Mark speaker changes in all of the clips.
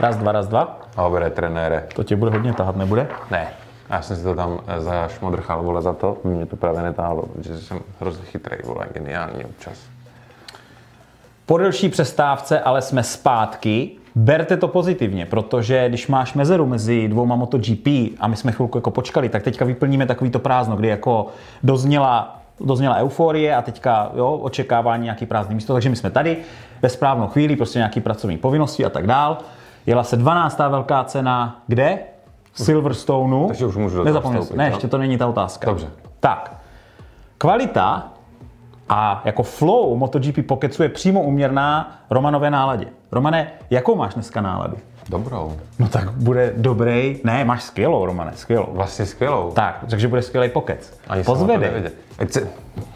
Speaker 1: Raz, dva, raz, dva.
Speaker 2: Dobré, trenére.
Speaker 1: To tě bude hodně tahat, nebude?
Speaker 2: Ne. Já jsem si to tam eh, zašmodrchal, vole, za to. Mě to právě netáhlo, protože jsem hrozně chytrý, vole, geniální občas.
Speaker 1: Po delší přestávce ale jsme zpátky. Berte to pozitivně, protože když máš mezeru mezi dvouma MotoGP a my jsme chvilku jako počkali, tak teďka vyplníme takový to prázdno, kdy jako dozněla, dozněla euforie a teďka jo, očekávání nějaký prázdný místo, takže my jsme tady ve správnou chvíli, prostě nějaký pracovní povinnosti a tak dál. Jela se 12. velká cena, kde? V Silverstoneu.
Speaker 2: Takže už můžu
Speaker 1: Nezapomněl
Speaker 2: vstoupit,
Speaker 1: Ne, ještě to není ta otázka.
Speaker 2: Dobře.
Speaker 1: Tak, kvalita a jako flow MotoGP Pocketsu je přímo uměrná Romanové náladě. Romane, jakou máš dneska náladu?
Speaker 2: Dobrou.
Speaker 1: No tak bude dobrý. Ne, máš skvělou, Romane, skvělou.
Speaker 2: Vlastně skvělou.
Speaker 1: Tak, takže bude skvělý pokec.
Speaker 2: Ani se...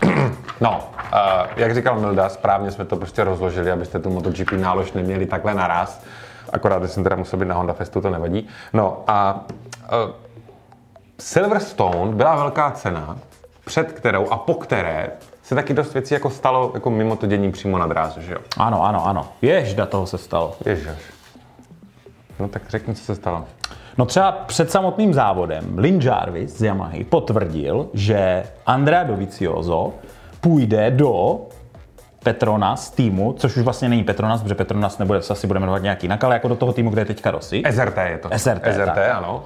Speaker 2: No, uh, jak říkal Milda, správně jsme to prostě rozložili, abyste tu MotoGP nálož neměli takhle naraz. Akorát, že jsem teda musel být na Honda Festu, to nevadí. No a uh, Silverstone byla velká cena, před kterou a po které se taky dost věcí jako stalo jako mimo to dění přímo na dráze, že jo?
Speaker 1: Ano, ano, ano. Ježda toho se stalo.
Speaker 2: Ježiš. No tak řekni, co se stalo.
Speaker 1: No třeba před samotným závodem Lin Jarvis z Yamahy potvrdil, že Andrea Dovizioso půjde do Petronas týmu, což už vlastně není Petronas, protože Petronas nebude, se asi bude jmenovat nějak jinak, ale jako do toho týmu, kde je teďka Rossi.
Speaker 2: SRT je to.
Speaker 1: SRT,
Speaker 2: SRT,
Speaker 1: tak.
Speaker 2: ano.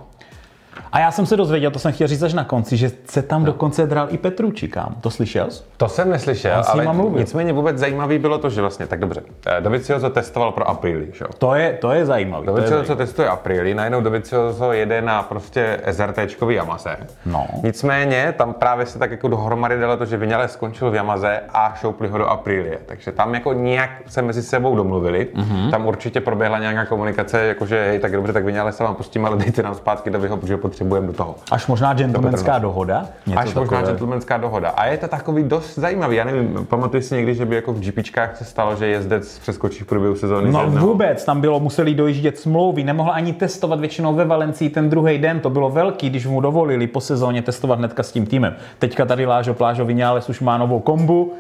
Speaker 1: A já jsem se dozvěděl, to jsem chtěl říct až na konci, že se tam dokonce dral i Petrucci, kam. To slyšel jsi?
Speaker 2: To jsem neslyšel,
Speaker 1: On
Speaker 2: ale
Speaker 1: mluvil.
Speaker 2: nicméně vůbec zajímavý bylo to, že vlastně, tak dobře, eh, Dovizioso testoval pro Aprili, že jo?
Speaker 1: To je, to je je
Speaker 2: Dovizioso
Speaker 1: zajímavý.
Speaker 2: testuje Aprili, najednou Dovizioso jede na prostě SRTčkový Yamaze.
Speaker 1: No.
Speaker 2: Nicméně tam právě se tak jako dohromady dalo to, že Vinales skončil v Yamaze a šoupli ho do Aprilie. Takže tam jako nějak se mezi sebou domluvili.
Speaker 1: Mhm.
Speaker 2: Mm-hmm. Tam určitě proběhla nějaká komunikace, jakože hej, tak dobře, tak Vinales se vám pustím, ale dejte nám zpátky do vyho, protože potřebujeme do toho.
Speaker 1: Až možná gentlemanská dohoda. Něco
Speaker 2: Až možná
Speaker 1: takové.
Speaker 2: gentlemanská dohoda. A je to takový dost zajímavý. Já nevím, pamatuješ si někdy, že by jako v GPčkách se stalo, že jezdec přeskočí v průběhu sezóny?
Speaker 1: No vůbec, tam bylo, museli dojíždět smlouvy, nemohl ani testovat většinou ve Valencii ten druhý den, to bylo velký, když mu dovolili po sezóně testovat hnedka s tím týmem. Teďka tady Lážo Plážo Vinales už má novou kombu,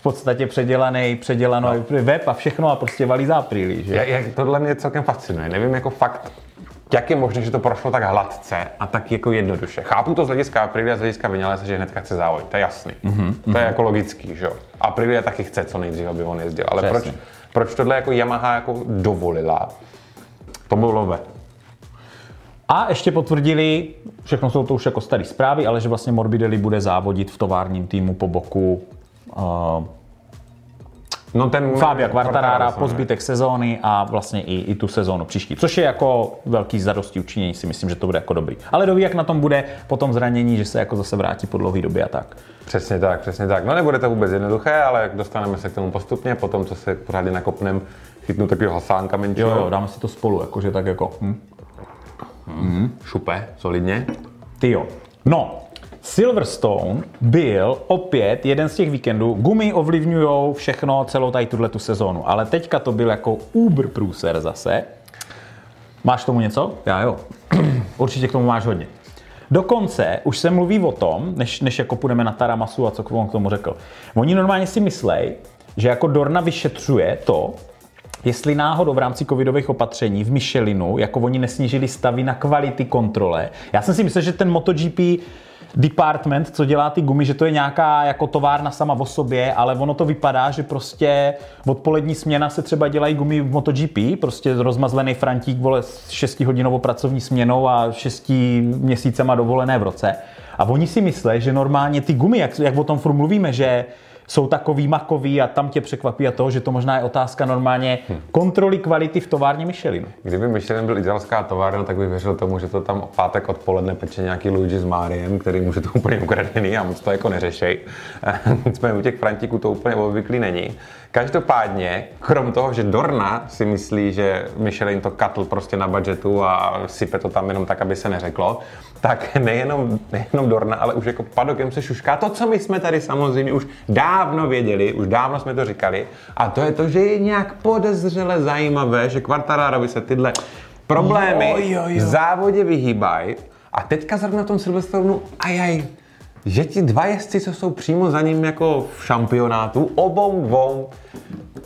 Speaker 1: v podstatě předělaný, předělaný no. web a všechno a prostě valí za apríli, že?
Speaker 2: Jak, jak tohle mě celkem fascinuje. Nevím jako fakt, jak je možné, že to prošlo tak hladce a tak jako jednoduše. Chápu to z hlediska Aprilia, z hlediska Vinalese, že hnedka chce závod, to je jasný. Mm-hmm. To je jako logický, že jo. Aprilia taky chce co nejdřív, aby on jezdil. Ale proč, proč tohle jako Yamaha jako dovolila? To bylo ve.
Speaker 1: A ještě potvrdili, všechno jsou to už jako staré zprávy, ale že vlastně Morbidelli bude závodit v továrním týmu po boku uh,
Speaker 2: No ten
Speaker 1: Fabia Quartarara po zbytek sezóny a vlastně i, i tu sezónu příští. Což je jako velký zadosti učinění, si myslím, že to bude jako dobrý. Ale doví, jak na tom bude po tom zranění, že se jako zase vrátí po dlouhé době a tak.
Speaker 2: Přesně tak, přesně tak. No nebude to vůbec jednoduché, ale dostaneme se k tomu postupně, potom, co se pořádně nakopnem, chytnu takového hasánka menšího.
Speaker 1: Jo, jo, dáme si to spolu, jakože tak jako. Hm.
Speaker 2: Šupe, solidně.
Speaker 1: Ty jo. No, Silverstone byl opět jeden z těch víkendů. Gumy ovlivňují všechno, celou tady tuhle tu sezónu. Ale teďka to byl jako uber průser zase. Máš k tomu něco? Já jo. Určitě k tomu máš hodně. Dokonce už se mluví o tom, než, než jako půjdeme na Taramasu a co on k tomu řekl. Oni normálně si myslej, že jako Dorna vyšetřuje to, jestli náhodou v rámci covidových opatření v Michelinu, jako oni nesnížili stavy na kvality kontrole. Já jsem si myslel, že ten MotoGP department, co dělá ty gumy, že to je nějaká jako továrna sama o sobě, ale ono to vypadá, že prostě odpolední směna se třeba dělají gumy v MotoGP, prostě rozmazlený Frantík, vole, s 6 hodinovou pracovní směnou a 6 měsícema dovolené v roce. A oni si myslí, že normálně ty gumy, jak, jak o tom furt mluvíme, že jsou takový makový a tam tě překvapí a to, že to možná je otázka normálně kontroly kvality v továrně Michelin.
Speaker 2: Kdyby Michelin byl italská továrna, tak bych věřil tomu, že to tam pátek odpoledne peče nějaký Luigi s Máriem, který může to úplně ukradený a moc to jako neřešej. Nicméně u těch Frantíků to úplně obvyklý není. Každopádně, krom toho, že Dorna si myslí, že Michelin to katl prostě na budgetu a sype to tam jenom tak, aby se neřeklo, tak nejenom, nejenom Dorna, ale už jako padokem se šušká to, co my jsme tady samozřejmě už dávno věděli, už dávno jsme to říkali, a to je to, že je nějak podezřele zajímavé, že Quartararovi se tyhle problémy
Speaker 1: Jo, jo, jo.
Speaker 2: v závodě vyhýbají a teďka zrovna na tom Silverstonu, ajaj, že ti dva jezdci, co jsou přímo za ním jako v šampionátu, obou dvou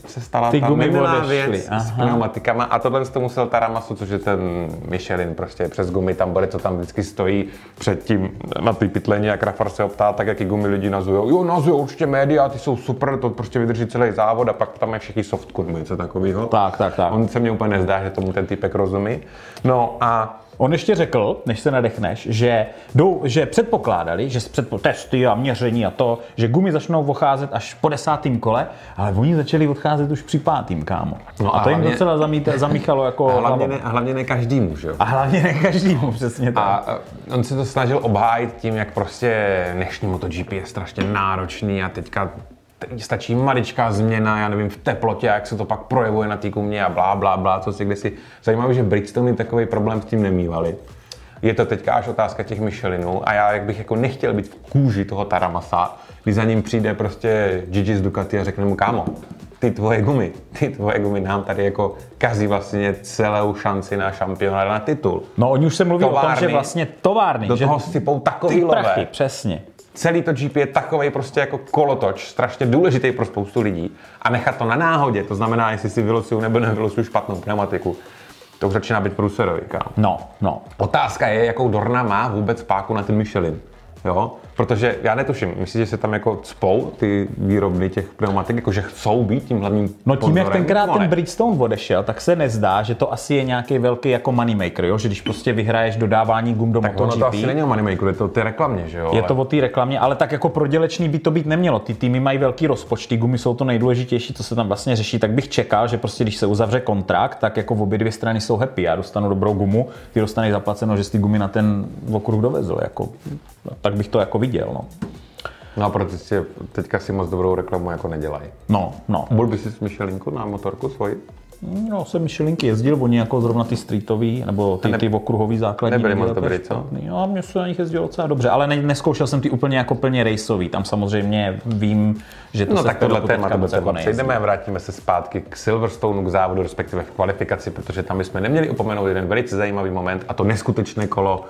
Speaker 2: se stala
Speaker 1: Ty
Speaker 2: ta
Speaker 1: gumy odešly,
Speaker 2: věc s
Speaker 1: aha.
Speaker 2: pneumatikama a tohle to musel Taramasu, což je ten Michelin prostě přes gumy, tam bude, co tam vždycky stojí před tím na ty pytlení a Krafar se optá, tak jaký gumy lidi nazujou. Jo, nazujou určitě média, ty jsou super, to prostě vydrží celý závod a pak tam je všichni softcore, něco takového.
Speaker 1: Tak, tak, tak.
Speaker 2: On se mně úplně nezdá, že tomu ten typek rozumí. No a
Speaker 1: On ještě řekl, než se nadechneš, že, jdou, že předpokládali, že předpo, testy a měření a to, že gumy začnou odcházet až po desátém kole, ale oni začali odcházet už při pátým, kámo.
Speaker 2: No a
Speaker 1: a to jim
Speaker 2: hlavně-
Speaker 1: docela zamít, zamíchalo jako
Speaker 2: a hlavně, ne, a hlavně ne každýmu, že jo?
Speaker 1: A hlavně ne každému, přesně tak.
Speaker 2: A on se to snažil obhájit tím, jak prostě dnešní MotoGP je strašně náročný a teďka teď stačí maličká změna, já nevím, v teplotě, jak se to pak projevuje na té gumě a blá, blá, blá, co si kdysi. Zajímavé, že Bridgestone takový problém s tím nemývali. Je to teďka až otázka těch Michelinů a já jak bych jako nechtěl být v kůži toho Taramasa, když za ním přijde prostě Gigi z Ducati a řekne mu, kámo, ty tvoje gumy, ty tvoje gumy nám tady jako kazí vlastně celou šanci na šampiona na titul.
Speaker 1: No oni už se mluví o tom, že
Speaker 2: továrny
Speaker 1: vlastně továrny,
Speaker 2: do
Speaker 1: že
Speaker 2: toho sypou takový
Speaker 1: ty
Speaker 2: lové.
Speaker 1: prachy, přesně.
Speaker 2: Celý to GP je takový prostě jako kolotoč, strašně důležitý pro spoustu lidí. A nechat to na náhodě, to znamená, jestli si vylosuju nebo nevylosuju špatnou pneumatiku, to už začíná být průserový.
Speaker 1: No, no.
Speaker 2: Otázka je, jakou Dorna má vůbec páku na ten Michelin. Jo? Protože já netuším, myslíš, že se tam jako cpou ty výrobny těch pneumatik, jako že chcou být tím hlavním
Speaker 1: No tím, jak tenkrát
Speaker 2: No
Speaker 1: ten
Speaker 2: ne.
Speaker 1: Bridgestone odešel, tak se nezdá, že to asi je nějaký velký jako moneymaker, jo? že když prostě vyhraješ dodávání gum do
Speaker 2: Tak ono to
Speaker 1: MotoGP,
Speaker 2: asi není o moneymakeru, je to ty reklamě, že jo?
Speaker 1: je to o té reklamě, ale tak jako prodělečný by to být nemělo. Ty týmy mají velký rozpočty, gumy jsou to nejdůležitější, co se tam vlastně řeší, tak bych čekal, že prostě když se uzavře kontrakt, tak jako v obě dvě strany jsou happy. Já dostanu dobrou gumu, ty dostaneš zaplaceno, že jsi ty gumy na ten okruh dovezl. Jako, tak bych to jako viděl. No,
Speaker 2: No a proto si teďka si moc dobrou reklamu jako nedělají.
Speaker 1: no. no.
Speaker 2: Bol by si Michelinku na motorku svoji?
Speaker 1: No, jsem Michelinky jezdil, oni jako zrovna ty streetový, nebo ty,
Speaker 2: Ne-
Speaker 1: ty okruhový základní.
Speaker 2: nebyly moc dobrý, co?
Speaker 1: Jo, mě se na nich jezdilo docela dobře, ale ne, neskoušel jsem ty úplně jako plně rejsový. Tam samozřejmě vím, že to
Speaker 2: No
Speaker 1: se
Speaker 2: tak
Speaker 1: tohle
Speaker 2: téma to
Speaker 1: jako
Speaker 2: přejdeme a vrátíme se zpátky k Silverstoneu, k závodu, respektive v kvalifikaci, protože tam bychom neměli opomenout jeden velice zajímavý moment a to neskutečné kolo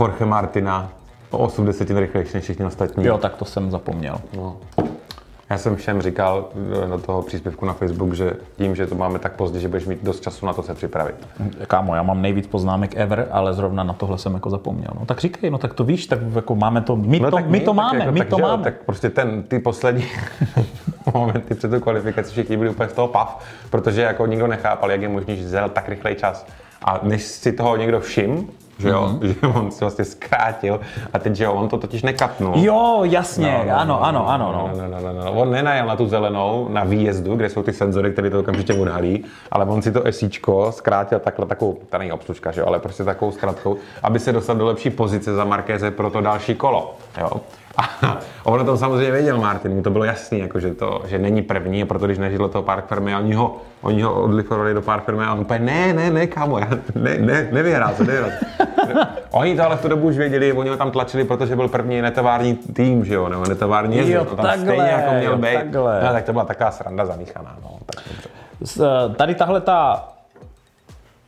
Speaker 2: Jorge Martina o 8 desetin rychlejší než všichni ostatní.
Speaker 1: Jo, tak to jsem zapomněl.
Speaker 2: No. Já jsem všem říkal do toho příspěvku na Facebook, že tím, že to máme tak pozdě, že budeš mít dost času na to se připravit.
Speaker 1: Kámo, já mám nejvíc poznámek ever, ale zrovna na tohle jsem jako zapomněl. No tak říkej, no tak to víš, tak jako máme to, my, to, my to
Speaker 2: tak
Speaker 1: máme,
Speaker 2: jako,
Speaker 1: my
Speaker 2: tak,
Speaker 1: to
Speaker 2: že
Speaker 1: máme.
Speaker 2: Tak prostě ten, ty poslední momenty před tou kvalifikací všichni byli úplně z toho pav, protože jako nikdo nechápal, jak je možné, že zel tak rychlej čas. A než si toho někdo všim, že jo,
Speaker 1: Mhm.
Speaker 2: mm-hmm. že on si vlastně zkrátil a teď, že jo, on to totiž nekatnul.
Speaker 1: Jo, jasně, ano, ano, ano, no.
Speaker 2: No, no, no, no, no. On nenajel na tu zelenou na výjezdu, kde jsou ty senzory, které to okamžitě odhalí, ale on si to esíčko zkrátil takhle takovou, ta není obslužka, že jo, ale prostě takovou zkratkou, aby se dostal do lepší pozice za Markéze pro to další kolo. Jo. A on o tom samozřejmě věděl, Martin, mu to bylo jasný, jako, že, to, že není první, a proto když nežil toho Park Ferme, a oni ho, oni ho odlifovali do Park Ferme a on úplně, ne, ne, ne, kámo, já, ne, ne, nevyhrál to, nevyhrál. Oni to ale v tu dobu už věděli, oni ho tam tlačili, protože byl první netovární tým, že jo, nebo netovární jezdec,
Speaker 1: Jo,
Speaker 2: to tam
Speaker 1: takhle,
Speaker 2: stejně jako měl
Speaker 1: jo,
Speaker 2: být.
Speaker 1: takhle.
Speaker 2: No, tak to byla taková sranda zamíchaná, no, tak dobře.
Speaker 1: S- Tady tahle ta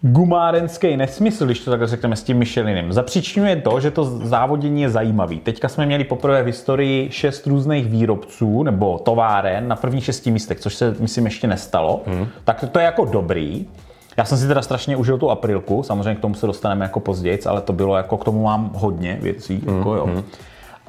Speaker 1: gumárenský nesmysl, když to takhle řekneme s tím Michelinem, zapříčňuje to, že to závodění je zajímavý. Teďka jsme měli poprvé v historii šest různých výrobců nebo továren na prvních šesti místech, což se myslím ještě nestalo. Hmm. Tak to je jako dobrý. Já jsem si teda strašně užil tu aprilku, samozřejmě k tomu se dostaneme jako později, ale to bylo jako k tomu mám hodně věcí. Hmm. Jako jo.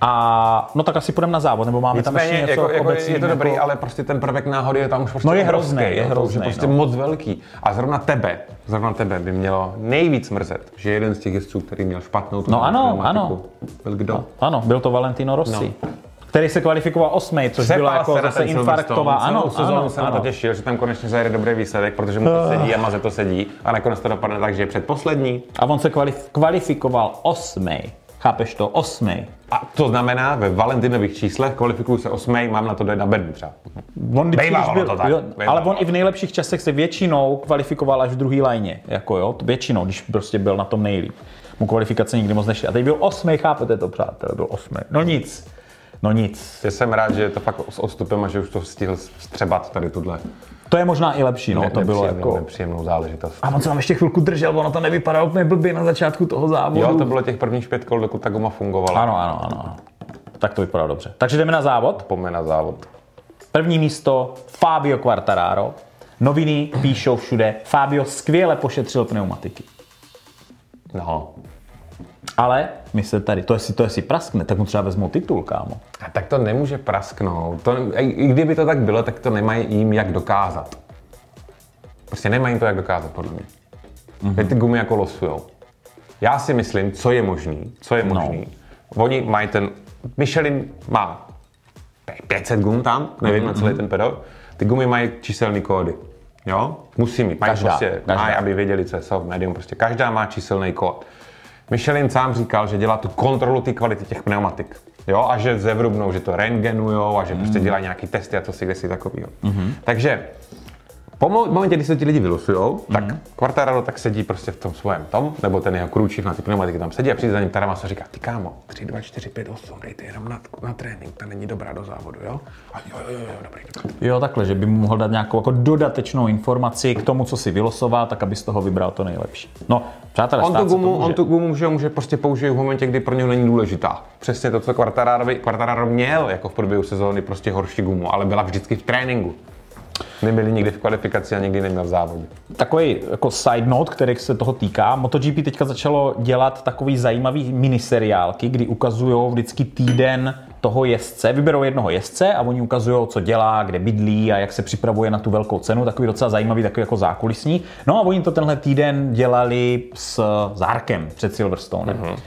Speaker 1: A no tak asi půjdeme na závod, nebo máme tam ještě
Speaker 2: Nicméně,
Speaker 1: něco
Speaker 2: jako, jako, je to dobrý,
Speaker 1: jako...
Speaker 2: ale prostě ten prvek náhody je tam už prostě
Speaker 1: No je hrozný, je hrozný,
Speaker 2: prostě
Speaker 1: no.
Speaker 2: moc velký. A zrovna tebe, zrovna tebe by mělo nejvíc mrzet, že jeden z těch jezdců, který měl špatnou tu
Speaker 1: No ano, ano.
Speaker 2: byl kdo?
Speaker 1: Ano, byl to Valentino Rossi. No. Který se kvalifikoval osmý, což byla jako zase infarktová. Ano,
Speaker 2: celou sezónu
Speaker 1: ano,
Speaker 2: se na to
Speaker 1: ano.
Speaker 2: těšil, že tam konečně zajede dobrý výsledek, protože mu to sedí a Maze to sedí. A nakonec to dopadne tak, že je předposlední.
Speaker 1: A on se kvalif- kvalifikoval osmý. Chápeš to? Osmý.
Speaker 2: A to znamená, ve Valentinových číslech kvalifikuju se osmý, mám na to dojet na bednu třeba.
Speaker 1: On když byl,
Speaker 2: to tak,
Speaker 1: jo, ale on i v nejlepších časech se většinou kvalifikoval až v druhé lajně. Jako jo, většinou, když prostě byl na tom nejlíp. Mu kvalifikace nikdy moc nešly. A teď byl osmý, chápete to, přátelé, byl osmý. No nic. No nic.
Speaker 2: Já jsem rád, že je to fakt s odstupem a že už to stihl střebat tady tuhle
Speaker 1: To je možná i lepší, no,
Speaker 2: ne-
Speaker 1: to bylo jako...
Speaker 2: nepříjemnou záležitost.
Speaker 1: A on se tam ještě chvilku držel, ono to nevypadalo úplně blbě na začátku toho závodu.
Speaker 2: Jo, to bylo těch prvních pět kol, dokud ta guma fungovala.
Speaker 1: Ano, ano, ano. Tak to vypadá dobře. Takže jdeme na závod.
Speaker 2: Pojďme na závod.
Speaker 1: První místo Fabio Quartararo. Noviny píšou všude, Fabio skvěle pošetřil pneumatiky.
Speaker 2: No,
Speaker 1: Ale my se tady, to jestli, to jestli praskne, tak mu třeba vezmou titul, kámo.
Speaker 2: A tak to nemůže prasknout. To, i kdyby to tak bylo, tak to nemají jim jak dokázat. Prostě nemají jim to jak dokázat, podle mě. Mm-hmm. Ty gumy jako losujou. Já si myslím, co je možný, co je možný. No. Oni mají ten, Michelin má 500 gum tam, nevím mm-hmm. na celý ten pedál. Ty gumy mají číselné kódy. Jo? Musí mít. Mají
Speaker 1: Každá,
Speaker 2: prostě,
Speaker 1: každá.
Speaker 2: mají, aby věděli, co je soft medium. Prostě každá má číselný kód. Michelin sám říkal, že dělá tu kontrolu té kvality těch pneumatik. Jo, a že zevrubnou, že to rengenujou a že
Speaker 1: Mm.
Speaker 2: prostě dělají nějaký testy a to si kde si takovýho. Mm-hmm. Takže po mo- momentě, kdy se ti lidi vylosujou, tak
Speaker 1: Mhm.
Speaker 2: Quartararo tak sedí prostě v tom svém tom, nebo ten jeho krůčík na ty pneumatiky tam sedí a přijde za ním Taramas a říká, ty kámo, 3, 2, 4, 5, 8, dejte jenom na, na trénink, ta není dobrá do závodu, jo? A jo, jo, jo, jo dobrý, dobrý.
Speaker 1: Jo, takhle, že by mu mohl dát nějakou jako dodatečnou informaci k tomu, co si vylosoval, tak aby z toho vybral to nejlepší. No, přátelé,
Speaker 2: On tu, gumu,
Speaker 1: může.
Speaker 2: on tu gumu může, může prostě použít v momentě, kdy pro něho není důležitá. Přesně to, co Quartararo, Quartararo měl jako v průběhu sezóny prostě horší gumu, ale byla vždycky v tréninku. Nebyli nikdy v kvalifikaci a nikdy neměl v závodě.
Speaker 1: Takový jako side note, který se toho týká. MotoGP teďka začalo dělat takový zajímavý miniseriálky, kdy ukazují vždycky týden toho jezdce, vyberou jednoho jezdce a oni ukazují, co dělá, kde bydlí a jak se připravuje na tu velkou cenu, takový docela zajímavý, takový jako zákulisní. No a oni to tenhle týden dělali s Zárkem před Silverstonem. Uh-huh.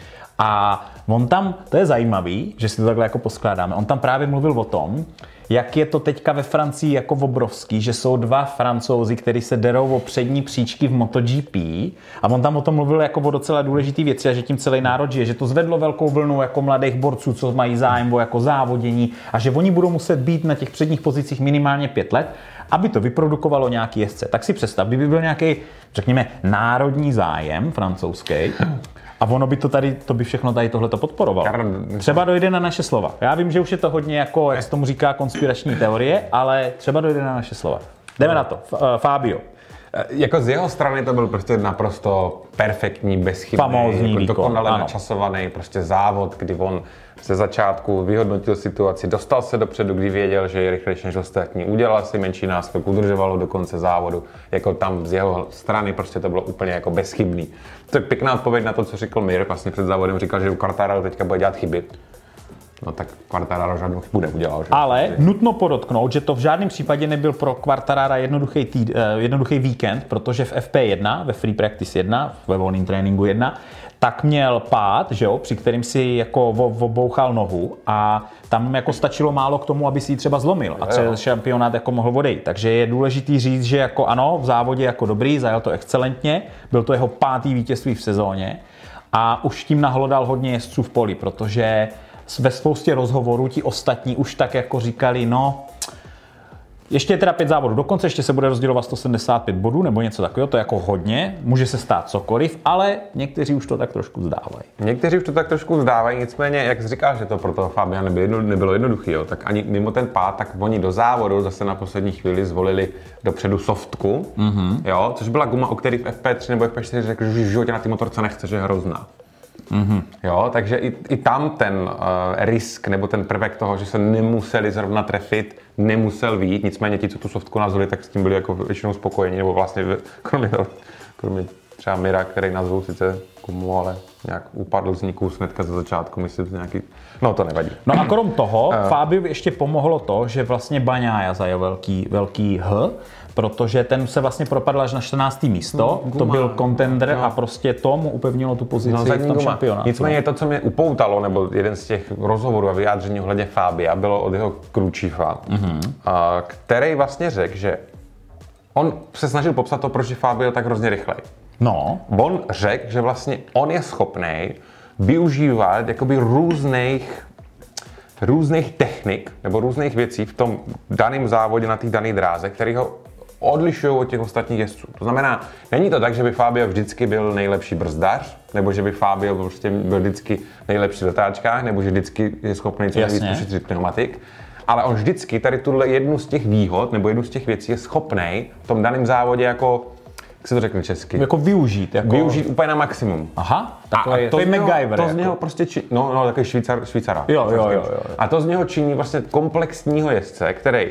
Speaker 1: A on tam, to je zajímavý, že si to takhle jako poskládáme, on tam právě mluvil o tom, jak je to teďka ve Francii jako obrovský, že jsou dva francouzi, kteří se derou o přední příčky v MotoGP a on tam o tom mluvil jako o docela důležitý věci a že tím celý národ žije, že to zvedlo velkou vlnu jako mladých borců, co mají zájem o jako závodění a že oni budou muset být na těch předních pozicích minimálně pět let, aby to vyprodukovalo nějaký jezdce. Tak si představ, kdyby byl nějaký, řekněme, národní zájem francouzský, a ono by to tady, to by všechno tady tohle podporovalo.
Speaker 2: Kar-
Speaker 1: Třeba dojde na naše slova. Já vím, že už je to hodně jako, jak se tomu říká, konspirační teorie, ale třeba dojde na naše slova. Jdeme na to. F- Fabio.
Speaker 2: E, Jako z jeho strany to byl prostě naprosto perfektní, bezchybný,
Speaker 1: Famózní
Speaker 2: jako dokonale
Speaker 1: ano.
Speaker 2: načasovaný prostě závod, kdy on ze začátku vyhodnotil situaci, dostal se dopředu, kdy věděl, že je rychlejší než ostatní, udělal si menší náskok, udržovalo do konce závodu, jako tam z jeho strany prostě to bylo úplně jako bezchybný. To je pěkná odpověď na to, co řekl Mir, vlastně před závodem říkal, že u Quartararo teďka bude dělat chyby. No tak Quartararo žádnou chybu neudělal, že?
Speaker 1: Ale nutno podotknout, že to v žádném případě nebyl pro Quartarara jednoduchý, týd, eh, jednoduchý víkend, protože v FP1, ve Free Practice 1, ve volném tréninku 1, tak měl pád, že jo, při kterým si jako obouchal nohu a tam jako stačilo málo k tomu, aby si ji třeba zlomil a třeba šampionát jako mohl odejít. Takže je důležitý říct, že jako ano, v závodě jako dobrý, zajel to excelentně, byl to jeho pátý vítězství v sezóně a už tím nahlodal hodně jezdců v poli, protože ve spoustě rozhovorů ti ostatní už tak jako říkali, no, ještě je teda pět závodů, dokonce ještě se bude rozdělovat 175 bodů nebo něco takového, to je jako hodně, může se stát cokoliv, ale někteří už to tak trošku vzdávají.
Speaker 2: Někteří už to tak trošku vzdávají, nicméně, jak říkal, že to pro toho Fabiana nebylo, jedno, nebylo jednoduché, tak ani mimo ten pád, tak oni do závodu zase na poslední chvíli zvolili dopředu softku, mm-hmm. jo, což byla guma, o který v FP3 nebo FP4 řekl, že už v životě na té motorce nechce, že je hrozná. Mm-hmm. Jo, takže i, i tam ten uh, risk nebo ten prvek toho, že se nemuseli zrovna trefit, nemusel výjít, nicméně ti, co tu softku nazvali, tak s tím byli jako většinou spokojení, nebo vlastně kromě, kromě třeba Mira, který nazvou sice gumu, ale nějak upadl z ní kus hnedka ze začátku, myslím, z nějaký... No to nevadí.
Speaker 1: No a krom toho, uh. Fabio ještě pomohlo to, že vlastně Baňája zajel velký, velký H, protože ten se vlastně propadl až na 14. místo, to
Speaker 2: guma.
Speaker 1: byl contender
Speaker 2: No.
Speaker 1: a prostě tomu upevnilo tu pozici
Speaker 2: No,
Speaker 1: v tom
Speaker 2: guma.
Speaker 1: šampionátu.
Speaker 2: Nicméně to, co mě upoutalo, nebo jeden z těch rozhovorů a vyjádření ohledně Fábia, bylo od jeho Kručífa, mm-hmm. a, který vlastně řekl, že on se snažil popsat to, proč je Fabio tak hrozně rychlej.
Speaker 1: No,
Speaker 2: On řekl, že vlastně on je schopný využívat jakoby různých různých technik nebo různých věcí v tom daném závodě na té dané dráze, který ho odlišují od těch ostatních jezdců. To znamená, není to tak, že by Fabio vždycky byl nejlepší brzdař, nebo že by Fabio prostě byl vždycky nejlepší v zatáčkách, nebo že vždycky je schopný co nejvíc pošetřit pneumatik. Ale on vždycky tady tuhle jednu z těch výhod, nebo jednu z těch věcí je schopný v tom daném závodě jako, jak se to řekne česky,
Speaker 1: jako využít. Jako...
Speaker 2: využít úplně na maximum.
Speaker 1: Aha, takový,
Speaker 2: to,
Speaker 1: to
Speaker 2: z něho,
Speaker 1: MacGyver.
Speaker 2: to z
Speaker 1: jako.
Speaker 2: něho prostě, či, no, no, takový švýcar, švýcara.
Speaker 1: Jo, jo, jo, jo.
Speaker 2: A to z něho činí vlastně komplexního jezdce, který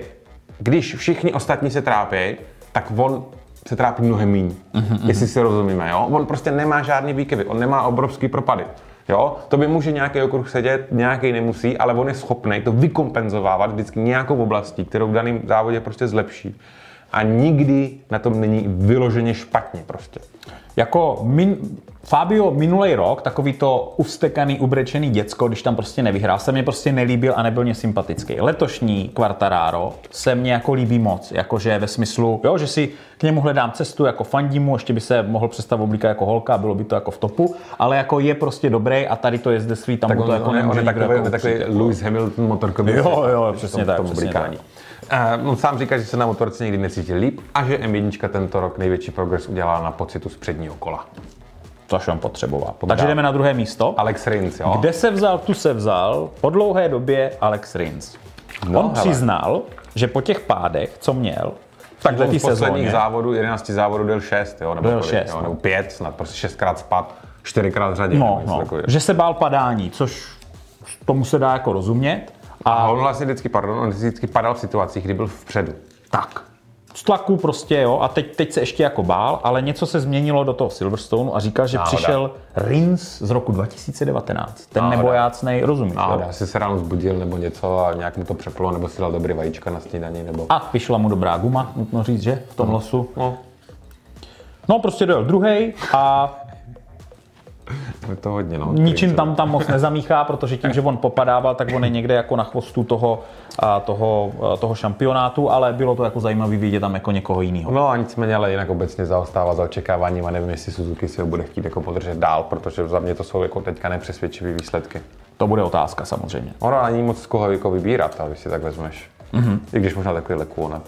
Speaker 2: když všichni ostatní se trápí, tak on se trápí mnohem méně, mm-hmm. jestli si rozumíme, jo? On prostě nemá žádný výkyvy, on nemá obrovský propady. Jo? To by může nějaký okruh sedět, nějaký nemusí, ale on je schopný to vykompenzovávat vždycky nějakou oblastí, kterou v daném závodě prostě zlepší. A nikdy na tom není vyloženě špatně prostě.
Speaker 1: Jako min, Fabio minulý rok, takový to ustekaný, ubrečený děcko, když tam prostě nevyhrál, se mi prostě nelíbil a nebyl mě sympatický. Letošní Quartararo se mně jako líbí moc, jakože ve smyslu, jo, že si k němu hledám cestu, jako fandím mu, ještě by se mohl představit oblíkat jako holka, bylo by to jako v topu, ale jako je prostě dobrý a tady to je zde svý, tam
Speaker 2: Tak
Speaker 1: to
Speaker 2: on,
Speaker 1: jako
Speaker 2: on, on je takový,
Speaker 1: jako
Speaker 2: takový. Lewis Hamilton motorkový.
Speaker 1: Jo, jo, přesně
Speaker 2: tom-
Speaker 1: tak,
Speaker 2: tom
Speaker 1: přesně tak.
Speaker 2: Uh, on sám říká, že se na motorce nikdy necítil líp a že M1 tento rok největší progres udělala na pocitu z předního kola.
Speaker 1: Což on potřeboval. Takže jdeme na druhé místo.
Speaker 2: Alex Rins, jo?
Speaker 1: Kde se vzal, tu se vzal po dlouhé době Alex Rins.
Speaker 2: No,
Speaker 1: On
Speaker 2: hele.
Speaker 1: přiznal, že po těch pádech, co měl, v takhle té
Speaker 2: z posledních závodů, 11 závodů byl 6, jo? Nebo, kolik,
Speaker 1: šest,
Speaker 2: jo?
Speaker 1: no.
Speaker 2: nebo 5 snad, prostě 6krát spad, 4krát v řadě.
Speaker 1: no, no,
Speaker 2: takového.
Speaker 1: že se bál padání, což tomu se dá jako rozumět.
Speaker 2: A
Speaker 1: A
Speaker 2: on vlastně vždycky, pardon, on vždycky padal v situacích, kdy byl vpředu.
Speaker 1: tak. Z tlaku prostě, jo, a teď, teď se ještě jako bál, ale něco se změnilo do toho Silverstoneu a říkal, že
Speaker 2: Náhoda.
Speaker 1: přišel Rins z roku 2019. Ten
Speaker 2: Náhoda.
Speaker 1: nebojácnej, rozumíš?
Speaker 2: A
Speaker 1: jo?
Speaker 2: asi se ráno zbudil nebo něco a nějak mu to přeplo, nebo si dal dobrý vajíčka na snídaní, nebo...
Speaker 1: A vyšla mu dobrá guma, nutno říct, že v tom losu.
Speaker 2: No,
Speaker 1: No prostě dojel druhý a
Speaker 2: je to hodně, no.
Speaker 1: ničím tam tam moc nezamíchá, protože tím, že on popadával, tak on je někde jako na chvostu toho, a toho, toho šampionátu, ale bylo to jako zajímavý vidět tam jako někoho jiného.
Speaker 2: No a nicméně, ale jinak obecně zaostává za očekáváním a nevím, jestli Suzuki si ho bude chtít jako podržet dál, protože za mě to jsou jako teďka nepřesvědčivé výsledky.
Speaker 1: To bude otázka samozřejmě.
Speaker 2: Ono není moc z koho jako vybírat, ale když si tak vezmeš. Mm-hmm. I když možná takovýhle kůna.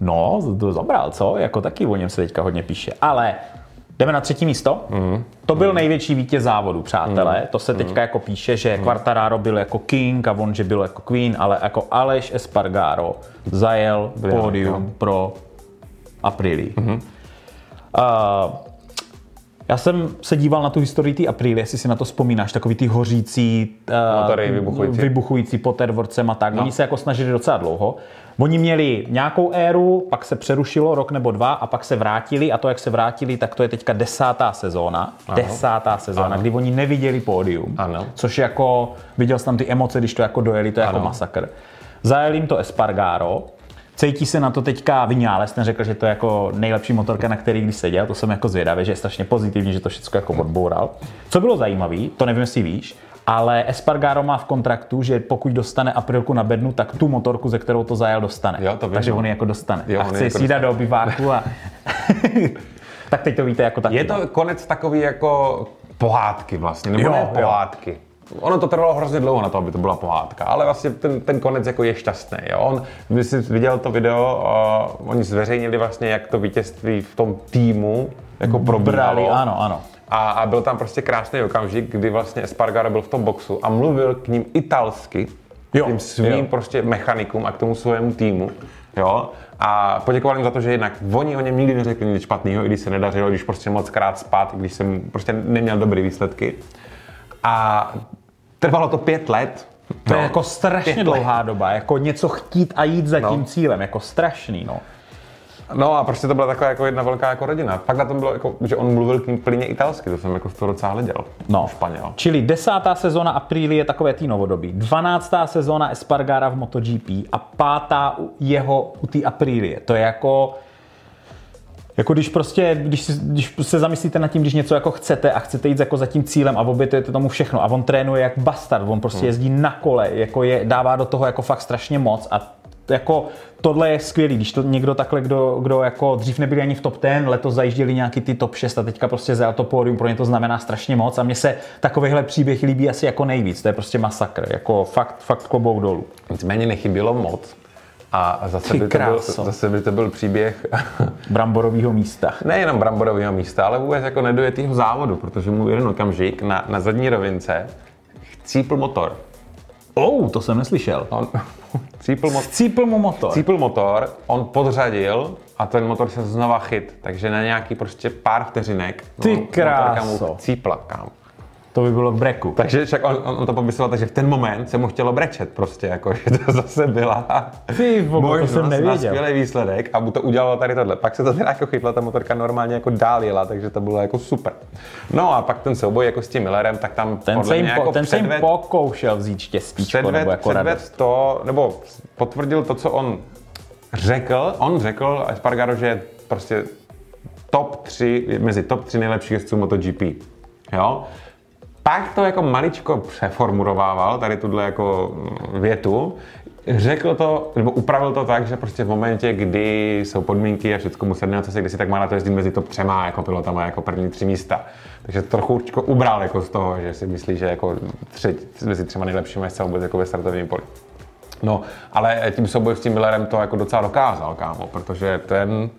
Speaker 1: No, to zabral, co? Jako taky o něm se teďka hodně píše. Ale jdeme na třetí místo. Mm. To byl největší vítěz závodu, přátelé. To se teďka jako píše, že Quartararo byl jako king a on, že byl jako queen, ale jako Aleš Espargaro zajel
Speaker 2: Brilliant,
Speaker 1: pódium pro Aprilii. Mm-hmm. Uh, já jsem se díval na tu historii té Aprilie, jestli si na to vzpomínáš, takový ty hořící,
Speaker 2: Motory vybuchující.
Speaker 1: vybuchující potervorcem a tak. No. Oni se jako snažili docela dlouho. Oni měli nějakou éru, pak se přerušilo rok nebo dva a pak se vrátili a to, jak se vrátili, tak to je teďka desátá sezóna. Ano. Desátá sezóna, ano. kdy oni neviděli pódium.
Speaker 2: Ano.
Speaker 1: Což jako, viděl jsem tam ty emoce, když to jako dojeli, to je jako
Speaker 2: Ano.
Speaker 1: masakr. Zajel jim to Espargaro, Cítí se na to teďka Vinales, ten řekl, že to je jako nejlepší motorka, na který kdy seděl, to jsem jako zvědavý, že je strašně pozitivní, že to všechno jako odboural. Co bylo zajímavé, to nevím, jestli víš, ale Espargaro má v kontraktu, že pokud dostane aprilku na bednu, tak tu motorku, ze kterou to zajel, dostane.
Speaker 2: Jo, to vím,
Speaker 1: Takže
Speaker 2: no.
Speaker 1: on ji jako dostane.
Speaker 2: Jo,
Speaker 1: a chce
Speaker 2: jako
Speaker 1: si dát do obyváku a... tak teď to víte jako taky.
Speaker 2: Je to konec takový jako pohádky vlastně, nebo
Speaker 1: Jo,
Speaker 2: ne
Speaker 1: jo.
Speaker 2: Ono to trvalo hrozně dlouho na to, aby to byla pohádka, ale vlastně ten, ten konec jako je šťastný. Jo? On, když jsi viděl to video, uh, oni zveřejnili vlastně, jak to vítězství v tom týmu jako probíralo.
Speaker 1: Brali, ano, ano.
Speaker 2: A, a byl tam prostě krásný okamžik, kdy vlastně Espargaro byl v tom boxu a mluvil k ním italsky,
Speaker 1: Jo,
Speaker 2: tím svým
Speaker 1: jo.
Speaker 2: prostě mechanikům a k tomu svému týmu. Jo? A poděkoval jim za to, že jednak oni o něm nikdy neřekli nic špatného, i když se nedařilo, když prostě moc krát spát, když jsem prostě neměl dobré výsledky. A trvalo to pět let.
Speaker 1: To je
Speaker 2: No,
Speaker 1: jako strašně dlouhá doba, jako něco chtít a jít za
Speaker 2: No.
Speaker 1: tím cílem, jako strašný, no.
Speaker 2: No a prostě to byla taková jako jedna velká jako rodina. Pak na tom bylo, jako, že on mluvil k plně italsky, to jsem jako z toho docela hleděl.
Speaker 1: No.
Speaker 2: Španěl.
Speaker 1: Čili desátá sezóna Aprilie je takové tý novodobí. Dvanáctá sezóna Espargara v MotoGP a pátá u jeho u té Aprilie. To je jako jako když prostě, když, si- když se zamyslíte nad tím, když něco jako chcete a chcete jít jako za tím cílem a obětujete tomu všechno a on trénuje jak bastard, on prostě jezdí na kole, jako je, dává do toho jako fakt strašně moc a jako tohle je skvělý, když to někdo takhle, kdo, kdo jako dřív nebyli ani v top 10, letos zajížděli nějaký ty top 6 a teďka prostě zajel to pódium, pro ně to znamená strašně moc a mně se takovýhle příběh líbí asi jako nejvíc, to je prostě masakr, jako fakt, fakt klobouk dolů.
Speaker 2: Nicméně nechybělo moc. A zase
Speaker 1: Ty
Speaker 2: by, to byl, zase by to byl příběh
Speaker 1: Bramborového místa.
Speaker 2: nejenom bramborového místa, ale vůbec jako nedojetýho závodu, protože mu jeden okamžik na, na zadní rovince cípl motor.
Speaker 1: Oh, to jsem neslyšel.
Speaker 2: On cípl, mo-
Speaker 1: Cípl mu motor.
Speaker 2: cípl motor, on podřadil a ten motor se znova chyt, takže na nějaký prostě pár vteřinek
Speaker 1: Ty
Speaker 2: no,
Speaker 1: kráso.
Speaker 2: mu cípla, kam.
Speaker 1: To by bylo k breku.
Speaker 2: Takže však on, on, to popisoval, takže v ten moment se mu chtělo brečet prostě, jako, že to zase byla
Speaker 1: Ty vole, to jsem
Speaker 2: možnost na
Speaker 1: nevěděl.
Speaker 2: skvělý výsledek a mu to udělalo tady tohle. Pak se to teda jako chytla, ta motorka normálně jako dál jela, takže to bylo jako super. No a pak ten souboj jako s tím Millerem, tak tam
Speaker 1: Ten se jim,
Speaker 2: mě
Speaker 1: po,
Speaker 2: jako
Speaker 1: ten se jim
Speaker 2: předved-
Speaker 1: pokoušel vzít štěstíčko nebo
Speaker 2: předved,
Speaker 1: jako
Speaker 2: předved
Speaker 1: radost.
Speaker 2: to, nebo potvrdil to, co on řekl. On řekl, Espargaro, že je prostě top 3, mezi top 3 nejlepších jezdců MotoGP. Jo? Pak to jako maličko přeformulovával, tady tuhle jako větu. Řekl to, nebo upravil to tak, že prostě v momentě, kdy jsou podmínky a všechno mu sedne na cestě, kdy si tak má na to jezdit mezi top třema jako pilotama, jako první tři místa. Takže trochu určitě ubral jako z toho, že si myslí, že jako třetí, mezi třema nejlepšími jezdci vůbec jako ve startovním poli. No, ale tím souboj s tím Millerem to jako docela dokázal, kámo, protože ten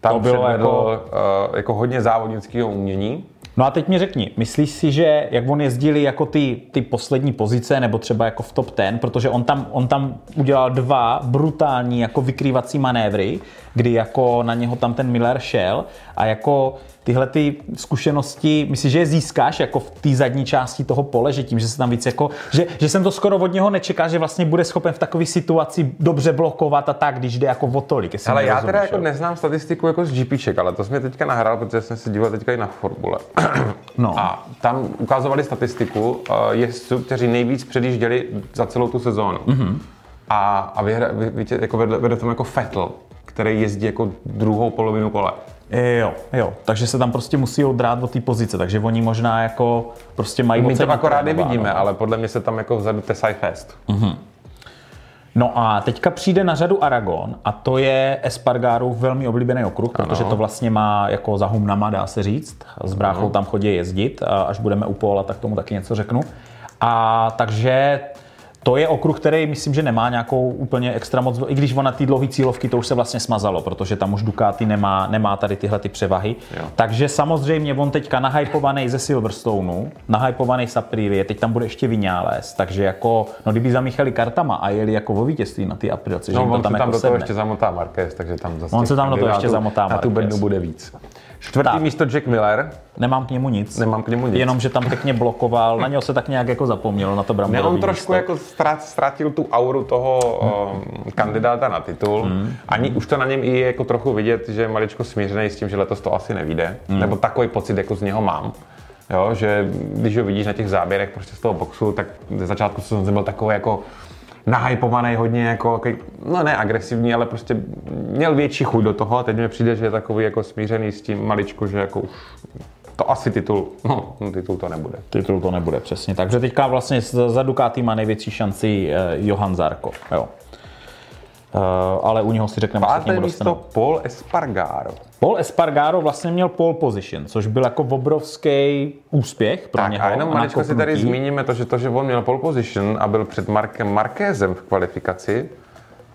Speaker 2: tam
Speaker 1: To bylo jako-
Speaker 2: jako... jako hodně závodnického umění.
Speaker 1: No a teď mi řekni, myslíš si, že jak on jezdili jako ty, ty poslední pozice, nebo třeba jako v top 10, protože on tam, on tam udělal dva brutální jako vykrývací manévry, kdy jako na něho tam ten Miller šel a jako tyhle ty zkušenosti, myslíš, že je získáš jako v té zadní části toho pole, že tím, že se tam víc jako, že, že jsem to skoro od něho nečekal, že vlastně bude schopen v takové situaci dobře blokovat a tak, když jde jako o tolik.
Speaker 2: Ale já
Speaker 1: rozumíš,
Speaker 2: teda jako neznám statistiku jako z GPček, ale to jsi mě teďka nahrál, protože jsem se díval teďka i na formule.
Speaker 1: No.
Speaker 2: A tam ukazovali statistiku uh, jezdců, kteří nejvíc předjížděli za celou tu sezónu. Mm-hmm. A, a vyhra, vy, víte, jako vede, vede tomu jako Vettel, který jezdí jako druhou polovinu pole.
Speaker 1: Jo, jo, takže se tam prostě musí odrát od té pozice, takže oni možná jako prostě mají
Speaker 2: My to akorát nevidíme, ale podle mě se tam jako vzadu tesaj fest.
Speaker 1: No a teďka přijde na řadu Aragon a to je Espargarův velmi oblíbený okruh, protože to vlastně má jako za humnama, dá se říct. S bráchou tam chodí jezdit až budeme u Póla, tak tomu taky něco řeknu. A takže to je okruh, který myslím, že nemá nějakou úplně extra moc, i když ona ty dlouhé cílovky, to už se vlastně smazalo, protože tam už Ducati nemá, nemá tady tyhle ty převahy.
Speaker 2: Jo.
Speaker 1: Takže samozřejmě on teďka nahypovaný ze Silverstoneu, nahypovaný z Aprilie, teď tam bude ještě Vinales, takže jako, no kdyby zamíchali kartama a jeli jako vo vítězství na ty Aprilce, že
Speaker 2: No,
Speaker 1: to
Speaker 2: on
Speaker 1: tam,
Speaker 2: se tam
Speaker 1: jako
Speaker 2: do toho
Speaker 1: sedne.
Speaker 2: ještě zamotá Marquez, takže tam zase
Speaker 1: On se tam do toho ještě zamotá
Speaker 2: Na tu
Speaker 1: Marquez.
Speaker 2: bednu bude víc. Čtvrtý
Speaker 1: Tak.
Speaker 2: místo Jack Miller.
Speaker 1: Nemám k němu nic.
Speaker 2: Nemám k němu nic.
Speaker 1: Jenom, že tam pěkně blokoval, na něho se tak nějak jako zapomnělo, na to
Speaker 2: Ne,
Speaker 1: bramborový
Speaker 2: on trošku
Speaker 1: místo.
Speaker 2: jako ztrat- ztratil tu auru toho um, kandidáta na titul.
Speaker 1: Hmm.
Speaker 2: Ani už to na něm i je jako trochu vidět, že je maličko smířený s tím, že letos to asi nevíde.
Speaker 1: Hmm.
Speaker 2: Nebo takový pocit jako z něho mám. Jo, že když ho vidíš na těch záběrech prostě z toho boxu, tak ze začátku jsem byl takový jako nahypovaný hodně jako, jaký- no ne agresivní, ale prostě měl větší chuť do toho a teď mi přijde, že je takový jako smířený s tím maličko, že jako už to asi titul, no titul to nebude.
Speaker 1: Titul to nebude přesně. Takže teďka vlastně za Ducati má největší šanci eh, Johan Zarko. Jo. Eh, ale u něho si řekneme, co k
Speaker 2: Páté
Speaker 1: němu
Speaker 2: místo. Paul Espargaro.
Speaker 1: Paul Espargaro vlastně měl pole position, což byl jako obrovský úspěch pro
Speaker 2: Tak
Speaker 1: něho.
Speaker 2: a jenom maličko si tady zmíníme to, že to, že on měl pole position a byl před Markem Markézem v kvalifikaci,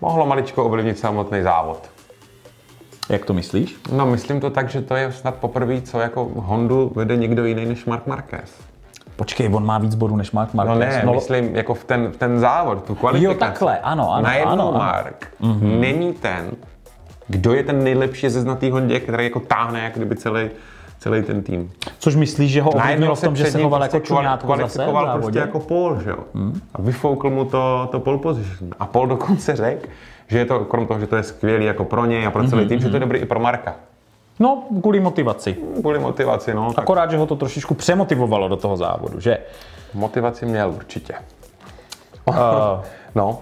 Speaker 2: mohlo maličko ovlivnit samotný závod.
Speaker 1: Jak to myslíš?
Speaker 2: No, myslím to tak, že to je snad poprvé, co jako Hondu vede někdo jiný než Mark Marquez.
Speaker 1: Počkej, on má víc bodů než Mark
Speaker 2: No
Speaker 1: Marquez.
Speaker 2: ne, myslím jako v ten, v ten závod, tu kvalifikaci.
Speaker 1: Jo, takhle, ano, ano,
Speaker 2: Najednou
Speaker 1: ano, ano.
Speaker 2: Mark není ten, kdo je ten nejlepší jezdec na té Hondě, který jako táhne jak kdyby celý, celý ten tým.
Speaker 1: Což myslíš, že ho ovlivnilo v tom, že se choval jako čuňátko zase
Speaker 2: kvalifikoval prostě jako Paul, že jo? A vyfoukl mu to, to pole position. A Paul dokonce řekl, že je to, krom toho, že to je skvělý jako pro něj a pro celý tým, že to je dobrý i pro Marka.
Speaker 1: No, kvůli motivaci.
Speaker 2: Kvůli motivaci, no. Tak
Speaker 1: Akorát, že ho to trošičku přemotivovalo do toho závodu, že?
Speaker 2: motivaci měl určitě.
Speaker 1: Uh,
Speaker 2: No.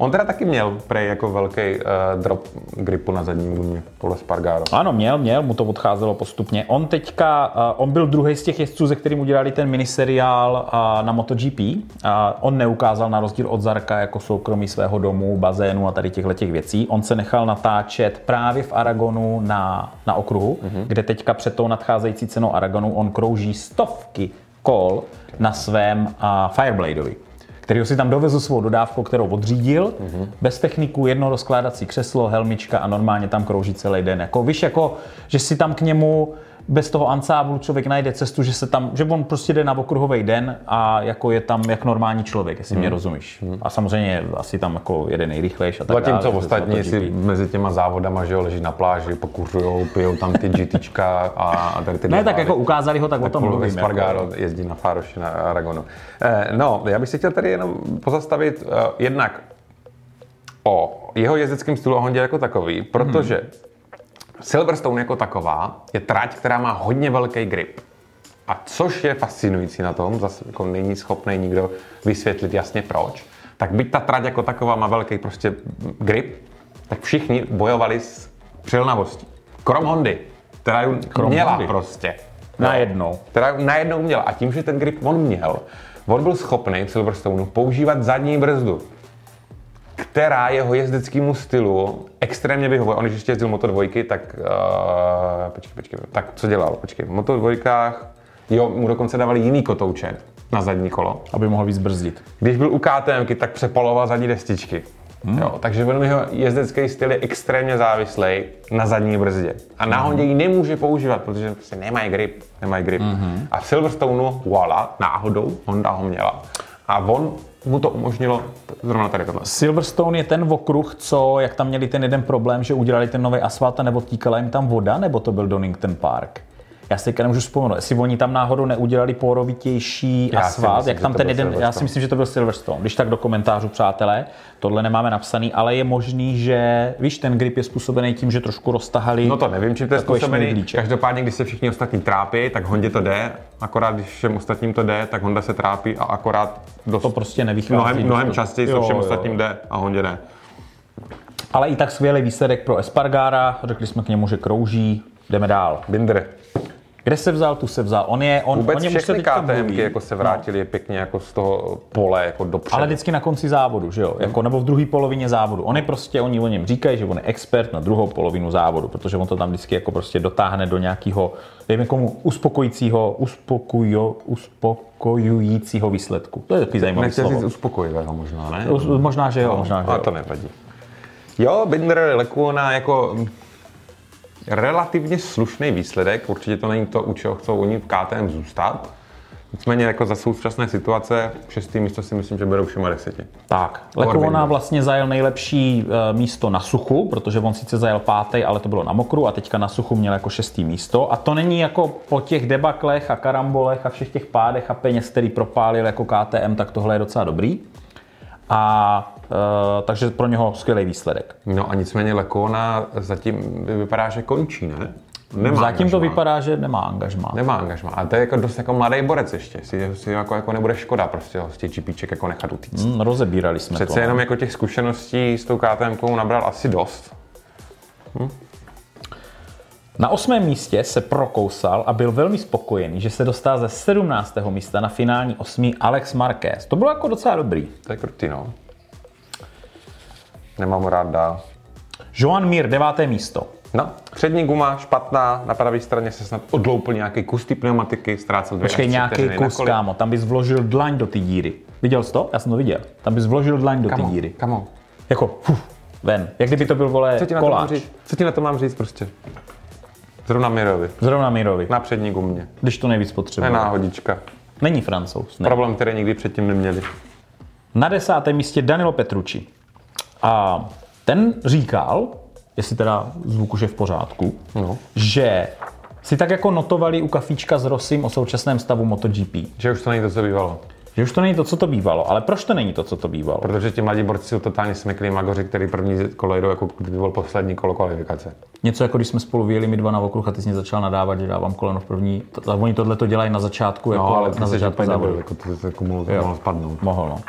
Speaker 2: On teda taky měl prej jako velký uh, drop gripu na zadním gumě, Paul Espargaro.
Speaker 1: ano, měl, měl, mu to odcházelo postupně. On teďka, uh, on byl druhý z těch jezdců, ze kterým udělali ten miniseriál uh, na MotoGP. A on neukázal na rozdíl od Zarka jako soukromí svého domu, bazénu a tady těchto těch věcí. On se nechal natáčet právě v Aragonu na, na okruhu, mm-hmm. kde teďka před tou nadcházející cenou Aragonu on krouží stovky kol na svém uh, Firebladeovi který si tam dovezl svou dodávku, kterou odřídil, mm-hmm. bez techniku, jedno rozkládací křeslo, helmička a normálně tam krouží celý den. Jako, víš, jako, že si tam k němu bez toho ansáblu člověk najde cestu, že se tam, že on prostě jde na okruhový den a jako je tam jak normální člověk, jestli hmm. mě rozumíš. Hmm. A samozřejmě asi tam jako jede nejrychlejší a tak
Speaker 2: Zatímco
Speaker 1: dále,
Speaker 2: ostatní si mezi těma závodama, že jo, leží na pláži, pokuřujou, pijou tam ty GTčka a, a tady ty
Speaker 1: Ne, tak jako ukázali ho, tak,
Speaker 2: tak
Speaker 1: o tom mluvím.
Speaker 2: Spargaro jako. jezdí na Fároši na Aragonu. Eh, no, já bych si chtěl tady jenom pozastavit uh, jednak o jeho jezdeckém stylu a Hondě jako takový, protože hmm. Silverstone jako taková je trať, která má hodně velký grip. A což je fascinující na tom, zase jako není schopný nikdo vysvětlit jasně proč, tak byť ta trať jako taková má velký prostě grip, tak všichni bojovali s přilnavostí. Krom Hondy, která ju Krom měla Hondy. prostě.
Speaker 1: Najednou.
Speaker 2: Která ju najednou měla. A tím, že ten grip on měl, on byl schopný v Silverstoneu používat zadní brzdu která jeho jezdeckému stylu extrémně vyhovuje. On když ještě jezdil Moto dvojky, tak uh, počkej, počkej, tak co dělal? Počkej, v Moto dvojkách, jo, mu dokonce dávali jiný kotouče na zadní kolo.
Speaker 1: Aby mohl víc brzdit.
Speaker 2: Když byl u KTM, tak přepaloval zadní destičky. Hmm. Jo, takže velmi jeho jezdecký styl je extrémně závislý na zadní brzdě. A na hmm. Hondě ji nemůže používat, protože prostě nemají grip. Nemají grip. Hmm. A v Silverstoneu, voila, náhodou, Honda ho měla. A on mu to umožnilo zrovna tady tohle.
Speaker 1: Silverstone je ten okruh, co, jak tam měli ten jeden problém, že udělali ten nový asfalt a nebo týkala jim tam voda, nebo to byl Donington Park? Já si teďka nemůžu vzpomenout, jestli oni tam náhodou neudělali porovitější já asfalt, myslím, jak tam ten jeden, já si myslím, že to byl Silverstone, když tak do komentářů, přátelé, tohle nemáme napsaný, ale je možný, že, víš, ten grip je způsobený tím, že trošku roztahali.
Speaker 2: No to nevím, čím to je způsobený. Každopádně, když se všichni ostatní trápí, tak Hondě to jde, akorát když všem ostatním to jde, tak Honda se trápí a akorát
Speaker 1: dost, to prostě nevychází.
Speaker 2: Mnohem, mnohem častěji se všem ostatním jde a Hondě ne.
Speaker 1: Ale i tak skvělý výsledek pro Espargara, řekli jsme k němu, že krouží, jdeme dál.
Speaker 2: Binder.
Speaker 1: Kde se vzal, tu se vzal. On je, on,
Speaker 2: Vůbec
Speaker 1: on
Speaker 2: všechny KTMky jako se vrátili no. pěkně jako z toho pole jako dopředu.
Speaker 1: Ale vždycky na konci závodu, že jo? Jako, nebo v druhé polovině závodu. On je prostě, oni o něm říkají, že on je expert na druhou polovinu závodu, protože on to tam vždycky jako prostě dotáhne do nějakého, dejme komu, uspokojícího, uspokojo, uspokojujícího výsledku. To je takový zajímavý Nechci slovo.
Speaker 2: říct uspokojivého možná, ne?
Speaker 1: Us, možná, že jo, no, možná, že
Speaker 2: jo. A to nevadí. Jo, Binder Lekuona jako relativně slušný výsledek. Určitě to není to, u čeho chcou oni v KTM zůstat. Nicméně jako za současné situace, šestý místo si myslím, že berou všema deseti.
Speaker 1: Tak, Lekovona vlastně zajel nejlepší uh, místo na suchu, protože on sice zajel pátý, ale to bylo na mokru a teďka na suchu měl jako šestý místo. A to není jako po těch debaklech a karambolech a všech těch pádech a peněz, který propálil jako KTM, tak tohle je docela dobrý. A takže pro něho skvělý výsledek.
Speaker 2: No a nicméně Lekona zatím vypadá, že končí, ne?
Speaker 1: Nemá Zatím angažma. to vypadá, že nemá angažma.
Speaker 2: Nemá angažma. A to je jako dost jako mladý borec ještě. Si, si jako, jako nebude škoda prostě ho z těch čipíček jako nechat utíct.
Speaker 1: Mm, rozebírali jsme
Speaker 2: Přece to. Přece jenom jako těch zkušeností s tou KTM nabral asi dost. Hm?
Speaker 1: Na osmém místě se prokousal a byl velmi spokojený, že se dostal ze 17. místa na finální osmí Alex Marquez. To bylo jako docela dobrý.
Speaker 2: To je krutý, no. Nemám rád dál.
Speaker 1: Joan Mir, deváté místo.
Speaker 2: No, přední guma špatná, na pravé straně se snad odloupil nějaký kus ty pneumatiky, ztrácel dvě
Speaker 1: Počkej, nějaký kus, kámo, tam bys vložil dlaň do ty díry. Viděl jsi to? Já jsem to viděl. Tam bys vložil dlaň do ty díry.
Speaker 2: Kamo.
Speaker 1: Jako, fuf, ven. Jak kdyby to byl, vole, Co ti na.
Speaker 2: To říct? Co ti na to mám říct prostě? Zrovna Mirovi.
Speaker 1: Zrovna Mirovi.
Speaker 2: Na přední gumě.
Speaker 1: Když to nejvíc potřebuje.
Speaker 2: Je náhodička.
Speaker 1: Není francouz.
Speaker 2: Ne. Problém, který nikdy předtím neměli.
Speaker 1: Na desátém místě Danilo Petrucci. A ten říkal, jestli teda zvuk už je v pořádku, no. že si tak jako notovali u kafíčka s Rosim o současném stavu MotoGP.
Speaker 2: Že už to není to, co bývalo.
Speaker 1: Že už to není to, co to bývalo. Ale proč to není to, co to bývalo?
Speaker 2: Protože ti mladí borci jsou totálně smeklí magoři, který první kolo jdou, jako kdyby byl poslední kolo kvalifikace.
Speaker 1: Něco jako když jsme spolu vyjeli my dva na okruh a ty jsi mě začal nadávat, že dávám koleno v první. A oni tohle to dělají na začátku.
Speaker 2: No,
Speaker 1: jako
Speaker 2: ale
Speaker 1: na začátku
Speaker 2: závodu. Jako to, to, jako mohlo, mohlo spadnout.
Speaker 1: Mohl, no.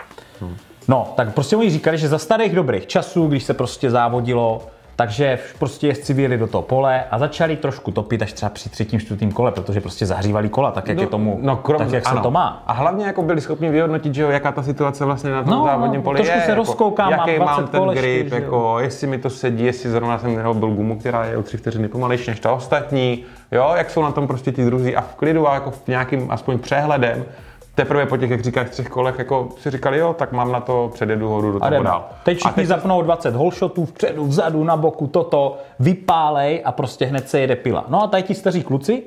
Speaker 1: Hmm. No, tak prostě oni říkali, že za starých dobrých časů, když se prostě závodilo, takže prostě jezdci vyjeli do toho pole a začali trošku topit až třeba při třetím, čtvrtým kole, protože prostě zahřívali kola, tak jak
Speaker 2: no,
Speaker 1: je tomu,
Speaker 2: no, krom,
Speaker 1: tak jak
Speaker 2: ano.
Speaker 1: se to má.
Speaker 2: A hlavně jako byli schopni vyhodnotit, že jo, jaká ta situace vlastně na tom
Speaker 1: no,
Speaker 2: závodním poli
Speaker 1: trošku
Speaker 2: je.
Speaker 1: se rozkoukám,
Speaker 2: jaký
Speaker 1: mám,
Speaker 2: mám ten grip, jako, jestli mi to sedí, jestli zrovna jsem byl gumu, která je o tři vteřiny pomalejší než ta ostatní, jo, jak jsou na tom prostě ti druzí a v klidu a jako v nějakým aspoň přehledem teprve po těch, jak říkáš, třech kolech, jako si říkali, jo, tak mám na to, předjedu hodu do toho dál.
Speaker 1: Teď
Speaker 2: a
Speaker 1: všichni zapnou 20 holshotů vpředu, vzadu, na boku, toto, vypálej a prostě hned se jede pila. No a tady ti staří kluci,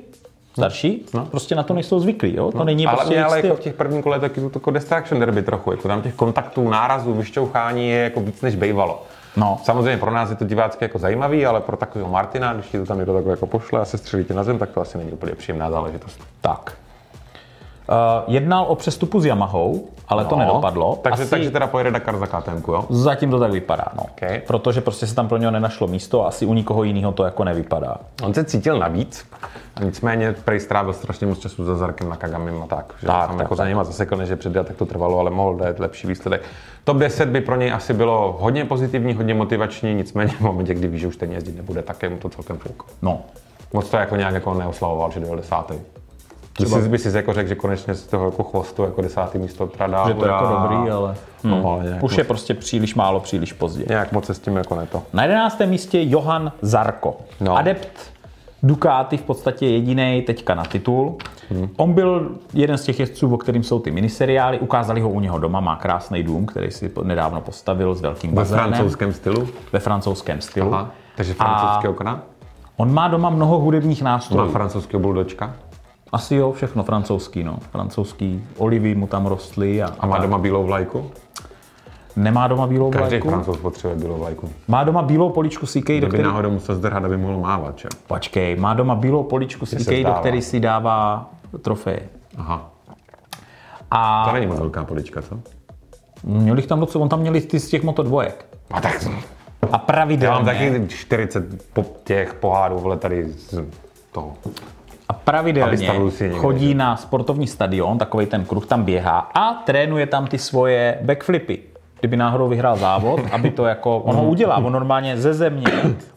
Speaker 1: starší, no. prostě na to nejsou zvyklí, jo? To není
Speaker 2: ale
Speaker 1: prostě
Speaker 2: mě ale
Speaker 1: styl.
Speaker 2: jako v těch prvních kolech taky to jako distraction derby trochu, jako tam těch kontaktů, nárazů, vyšťouchání je jako víc než bejvalo.
Speaker 1: No.
Speaker 2: Samozřejmě pro nás je to divácky jako zajímavý, ale pro takového Martina, když ti to tam někdo takhle jako pošle a se střelí tě na zem, tak to asi není úplně příjemná záležitost.
Speaker 1: Tak. Uh, jednal o přestupu s Yamahou, ale no, to nedopadlo.
Speaker 2: Takže,
Speaker 1: asi...
Speaker 2: takže teda pojede Dakar za KTM, jo?
Speaker 1: Zatím to tak vypadá, no.
Speaker 2: Okay.
Speaker 1: Protože prostě se tam pro něho nenašlo místo a asi u nikoho jiného to jako nevypadá.
Speaker 2: On se cítil navíc, nicméně prej strávil strašně moc času za Zarkem na Kagamim a no tak. Že
Speaker 1: tak,
Speaker 2: tak jako
Speaker 1: tak.
Speaker 2: za něma zasekl, jako že před tak to trvalo, ale mohl dát lepší výsledek. Top 10 by pro něj asi bylo hodně pozitivní, hodně motivační, nicméně v momentě, kdy ví, že už ten jezdit nebude, tak je mu to celkem fuk.
Speaker 1: No.
Speaker 2: Moc to jako nějak jako neoslavoval, že 90. Třeba... Jsi, by si jako řekl, že konečně z toho jako chvostu jako desátý místo teda
Speaker 1: Že to je jako dobrý, ale,
Speaker 2: no, hmm. no, ale jako-
Speaker 1: už
Speaker 2: moc...
Speaker 1: je prostě příliš málo, příliš pozdě.
Speaker 2: Nějak moc se s tím jako neto.
Speaker 1: Na jedenáctém místě Johan Zarko.
Speaker 2: No.
Speaker 1: Adept Ducati v podstatě jediný teďka na titul. Hmm. On byl jeden z těch jezdců, o kterým jsou ty miniseriály. Ukázali ho u něho doma, má krásný dům, který si nedávno postavil s velkým bazénem.
Speaker 2: Ve francouzském stylu?
Speaker 1: Ve francouzském stylu.
Speaker 2: Aha, takže francouzské A okna?
Speaker 1: On má doma mnoho hudebních nástrojů.
Speaker 2: Má francouzského buldočka?
Speaker 1: Asi jo, všechno francouzský, no. Francouzský olivy mu tam rostly a,
Speaker 2: A má doma bílou vlajku.
Speaker 1: nemá doma bílou
Speaker 2: Každý
Speaker 1: vlajku.
Speaker 2: francouz potřebuje bílou vlajku.
Speaker 1: Má doma bílou poličku CK, do který...
Speaker 2: náhodou musel zdrhat, aby mohl mávat, že?
Speaker 1: Počkej, má doma bílou poličku CK, do který si dává trofeje.
Speaker 2: Aha.
Speaker 1: A
Speaker 2: To není moc velká polička, co?
Speaker 1: měl jich tam docela, on tam měl z těch motodvojek.
Speaker 2: A tak
Speaker 1: A
Speaker 2: já mám
Speaker 1: pravidelně,
Speaker 2: taky 40 po těch pohádů, vole, tady z toho.
Speaker 1: A pravidelně chodí na sportovní stadion, takový ten kruh tam běhá a trénuje tam ty svoje backflipy. Kdyby náhodou vyhrál závod, aby to jako, on ho udělá, on normálně ze země,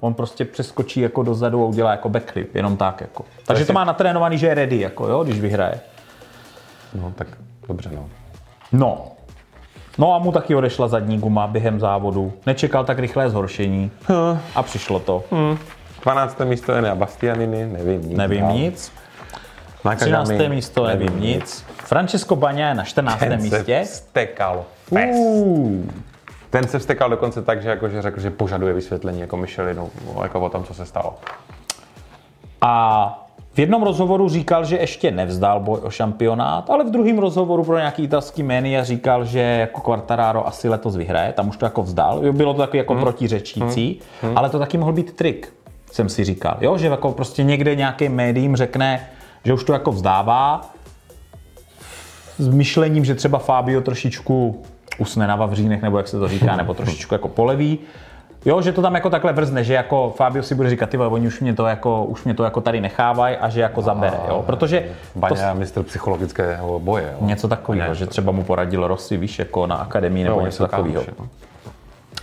Speaker 1: on prostě přeskočí jako dozadu a udělá jako backflip, jenom tak jako. Takže to má natrénovaný, že je ready, jako jo, když vyhraje.
Speaker 2: No, tak dobře, no.
Speaker 1: No. No a mu taky odešla zadní guma během závodu. Nečekal tak rychlé zhoršení a přišlo to.
Speaker 2: 12. místo je na Bastianiny, nevím nic.
Speaker 1: Nevím
Speaker 2: dál.
Speaker 1: nic.
Speaker 2: Na
Speaker 1: 13.
Speaker 2: Kagami,
Speaker 1: místo, nevím nic. Francesco Bagna je na 14.
Speaker 2: Ten
Speaker 1: místě.
Speaker 2: se vstekal.
Speaker 1: Uh,
Speaker 2: Ten se vstekal dokonce tak, že, jako, že řekl, že požaduje vysvětlení jako Michelinu jako o tom, co se stalo.
Speaker 1: a v jednom rozhovoru říkal, že ještě nevzdal boj o šampionát, ale v druhém rozhovoru pro nějaký italský média říkal, že jako Quartararo asi letos vyhraje, tam už to jako vzdal. Bylo to takový jako protiřečící, ale to taky mohl být trik, jsem si říkal. Jo, že jako prostě někde nějaký médiím řekne, že už to jako vzdává, s myšlením, že třeba Fabio trošičku usne na Vavřínech, nebo jak se to říká, nebo trošičku jako poleví. Jo, že to tam jako takhle vrzne, že jako Fabio si bude říkat, ty vole, oni už mě to jako, už mě to jako tady nechávají a že jako zabere, jo. Protože to,
Speaker 2: Baňa je mistr psychologického boje. Jo.
Speaker 1: něco takového, že třeba mu poradil Rossi, víš, jako na akademii nebo
Speaker 2: Jo,
Speaker 1: něco
Speaker 2: jsou
Speaker 1: takového.
Speaker 2: no.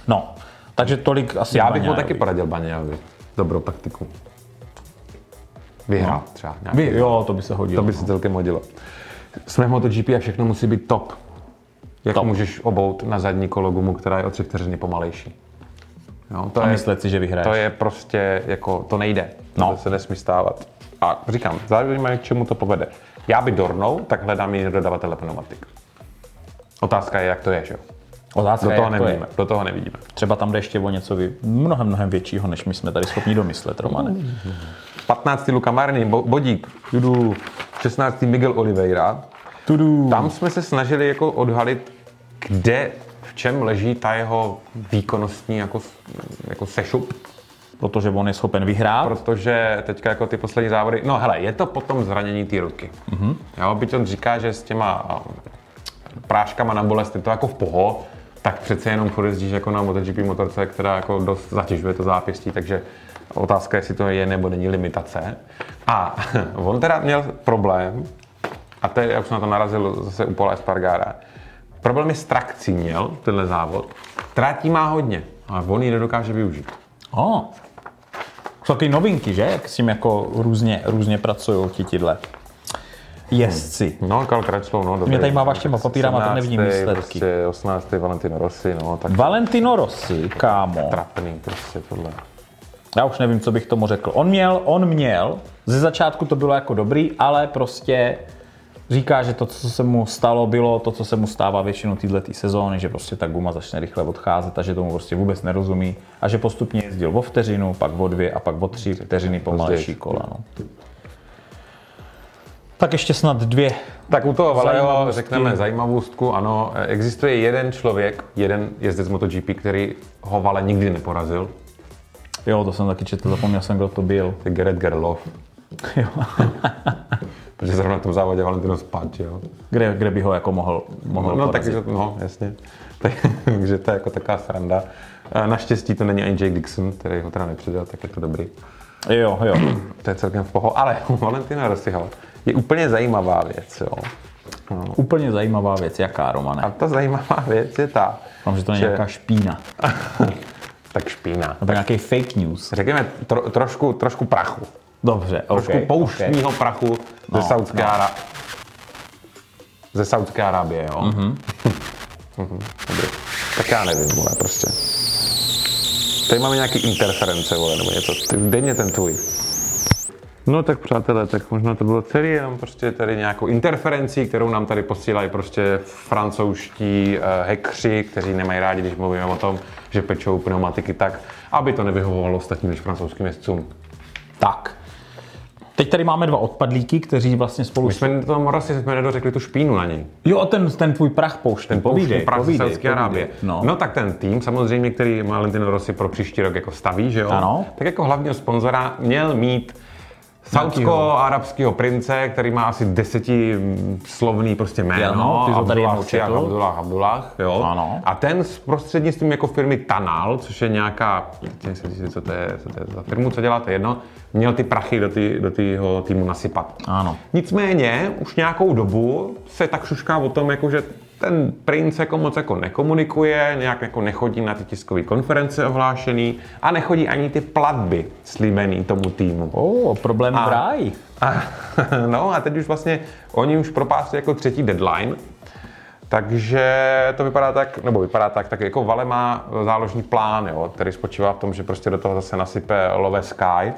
Speaker 1: No, takže tolik asi
Speaker 2: Já bych mu taky poradil Baňovi. Dobrou taktiku. Vyhrát třeba. Nějaký.
Speaker 1: Vy, jo, to by se hodilo.
Speaker 2: To by se celkem hodilo. Jsme v MotoGP a všechno musí být top. Jak
Speaker 1: Top.
Speaker 2: můžeš obout na zadní kolo gumu, která je o tři vteřiny pomalejší? Jo, to,
Speaker 1: A
Speaker 2: je,
Speaker 1: myslet si, že vyhraješ.
Speaker 2: to je prostě, jako, to nejde.
Speaker 1: No.
Speaker 2: To se nesmí stávat. A říkám, záleží mě, k čemu to povede. Já by dornou, tak hledám jiný dodavatele pneumatik. Otázka je, jak to je, že jo?
Speaker 1: Otázka
Speaker 2: Do toho
Speaker 1: to je.
Speaker 2: nevidíme. Do toho nevidíme.
Speaker 1: Třeba tam jde ještě o něco vy, mnohem, mnohem většího, než my jsme tady schopni domyslet, Romane.
Speaker 2: 15. Luka Marini, bo- bodík, judu, 16. Miguel Oliveira.
Speaker 1: Tudu.
Speaker 2: Tam jsme se snažili jako odhalit, kde, v čem leží ta jeho výkonnostní jako, jako sešup,
Speaker 1: Protože on je schopen vyhrát.
Speaker 2: protože teďka jako ty poslední závody, no hele, je to potom zranění té ruky. Mm-hmm. Jo, byť on říká, že s těma práškama na bolest je to jako v poho, tak přece jenom furt jezdíš jako na MotoGP motorce, která jako dost zatěžuje to zápěstí, takže otázka je, jestli to je nebo není limitace. A on teda měl problém, a je, jak jsem na to narazil zase u Paula Espargara, problém je s trakcí měl tenhle závod. Trátí má hodně, ale on ji nedokáže využít.
Speaker 1: Oh. Jsou taky novinky, že? Jak s tím jako různě, různě pracují ti tidle jezdci.
Speaker 2: No, Karl Crutchlow, no, dobrý.
Speaker 1: Mě tady máváš těma papírama, to nevidím
Speaker 2: 17.,
Speaker 1: výsledky.
Speaker 2: Prostě 18. Valentino Rossi, no, tak
Speaker 1: Valentino Rossi, kámo.
Speaker 2: trapný prostě tohle.
Speaker 1: Já už nevím, co bych tomu řekl. On měl, on měl, ze začátku to bylo jako dobrý, ale prostě říká, že to, co se mu stalo, bylo to, co se mu stává většinou této sezóny, že prostě ta guma začne rychle odcházet a že tomu prostě vůbec nerozumí a že postupně jezdil o vteřinu, pak o dvě a pak o tři vteřiny pomalejší kola. No. Tak ještě snad dvě.
Speaker 2: Tak u toho Valeo řekneme zajímavostku, ano, existuje jeden člověk, jeden jezdec MotoGP, který ho Vale nikdy neporazil,
Speaker 1: Jo, to jsem taky četl, zapomněl jsem, kdo to byl.
Speaker 2: to je Gerrit Gerloff.
Speaker 1: Jo.
Speaker 2: Protože zrovna v tom závodě Valentino spadl, jo.
Speaker 1: kde, kde by ho jako mohl, mohl
Speaker 2: No,
Speaker 1: porazit.
Speaker 2: takže, no, jasně. Tak, takže to je jako taková sranda. A Naštěstí to není ani Jake Dixon, který ho teda nepředal, tak je to dobrý.
Speaker 1: Jo, jo.
Speaker 2: To je celkem v poho. Ale u Valentina Rossiho je úplně zajímavá věc, jo.
Speaker 1: Úplně zajímavá věc, jaká, Romane?
Speaker 2: A ta zajímavá věc je ta,
Speaker 1: Mám, že to je
Speaker 2: že-
Speaker 1: nějaká špína.
Speaker 2: tak špína.
Speaker 1: Nebo nějaký fake news.
Speaker 2: Řekněme tro, trošku, trošku prachu.
Speaker 1: Dobře,
Speaker 2: Trošku
Speaker 1: okay,
Speaker 2: pouštního prachu ze
Speaker 1: No,
Speaker 2: Saudské
Speaker 1: no.
Speaker 2: Ara... ze Saudské Arábie, jo. Mm-hmm. Dobrý. Tak já nevím, vole, prostě. Tady máme nějaký interference, vole, nebo něco. Mě ten tvůj. No tak přátelé, tak možná to bylo celý jenom prostě tady nějakou interferencí, kterou nám tady posílají prostě francouzští uh, hekři, kteří nemají rádi, když mluvíme o tom, že pečou pneumatiky tak, aby to nevyhovovalo ostatním než francouzským jezdcům.
Speaker 1: Tak. Teď tady máme dva odpadlíky, kteří vlastně spolu...
Speaker 2: My jsme to Morasi jsme nedořekli tu špínu na něj.
Speaker 1: Jo, a ten, ten tvůj prach pouští.
Speaker 2: Ten
Speaker 1: povídej,
Speaker 2: prach z
Speaker 1: povídej,
Speaker 2: Saudské Arábie.
Speaker 1: No.
Speaker 2: No. tak ten tým samozřejmě, který Valentino Rossi pro příští rok jako staví, že jo?
Speaker 1: Ano.
Speaker 2: Tak jako hlavního sponzora měl mít saudsko-arabského prince, který má asi desetislovný prostě jméno.
Speaker 1: Ano, ty ho tady
Speaker 2: Abdullah. Abdullah, Abdullah, jo.
Speaker 1: Ano.
Speaker 2: A ten s prostřednictvím jako firmy Tanal, což je nějaká, říct, co to je, co to je za firmu, co děláte jedno, měl ty prachy do, ty, do tého týmu nasypat.
Speaker 1: Ano.
Speaker 2: Nicméně už nějakou dobu se tak šušká o tom, jako že ten princ jako moc jako nekomunikuje, nějak jako nechodí na ty tiskové konference ohlášený a nechodí ani ty platby slíbený tomu týmu.
Speaker 1: O, problémy v ráji.
Speaker 2: A, no a teď už vlastně oni už propásli jako třetí deadline, takže to vypadá tak, nebo vypadá tak, tak jako Vale má záložní plán, jo, který spočívá v tom, že prostě do toho zase nasype Love Sky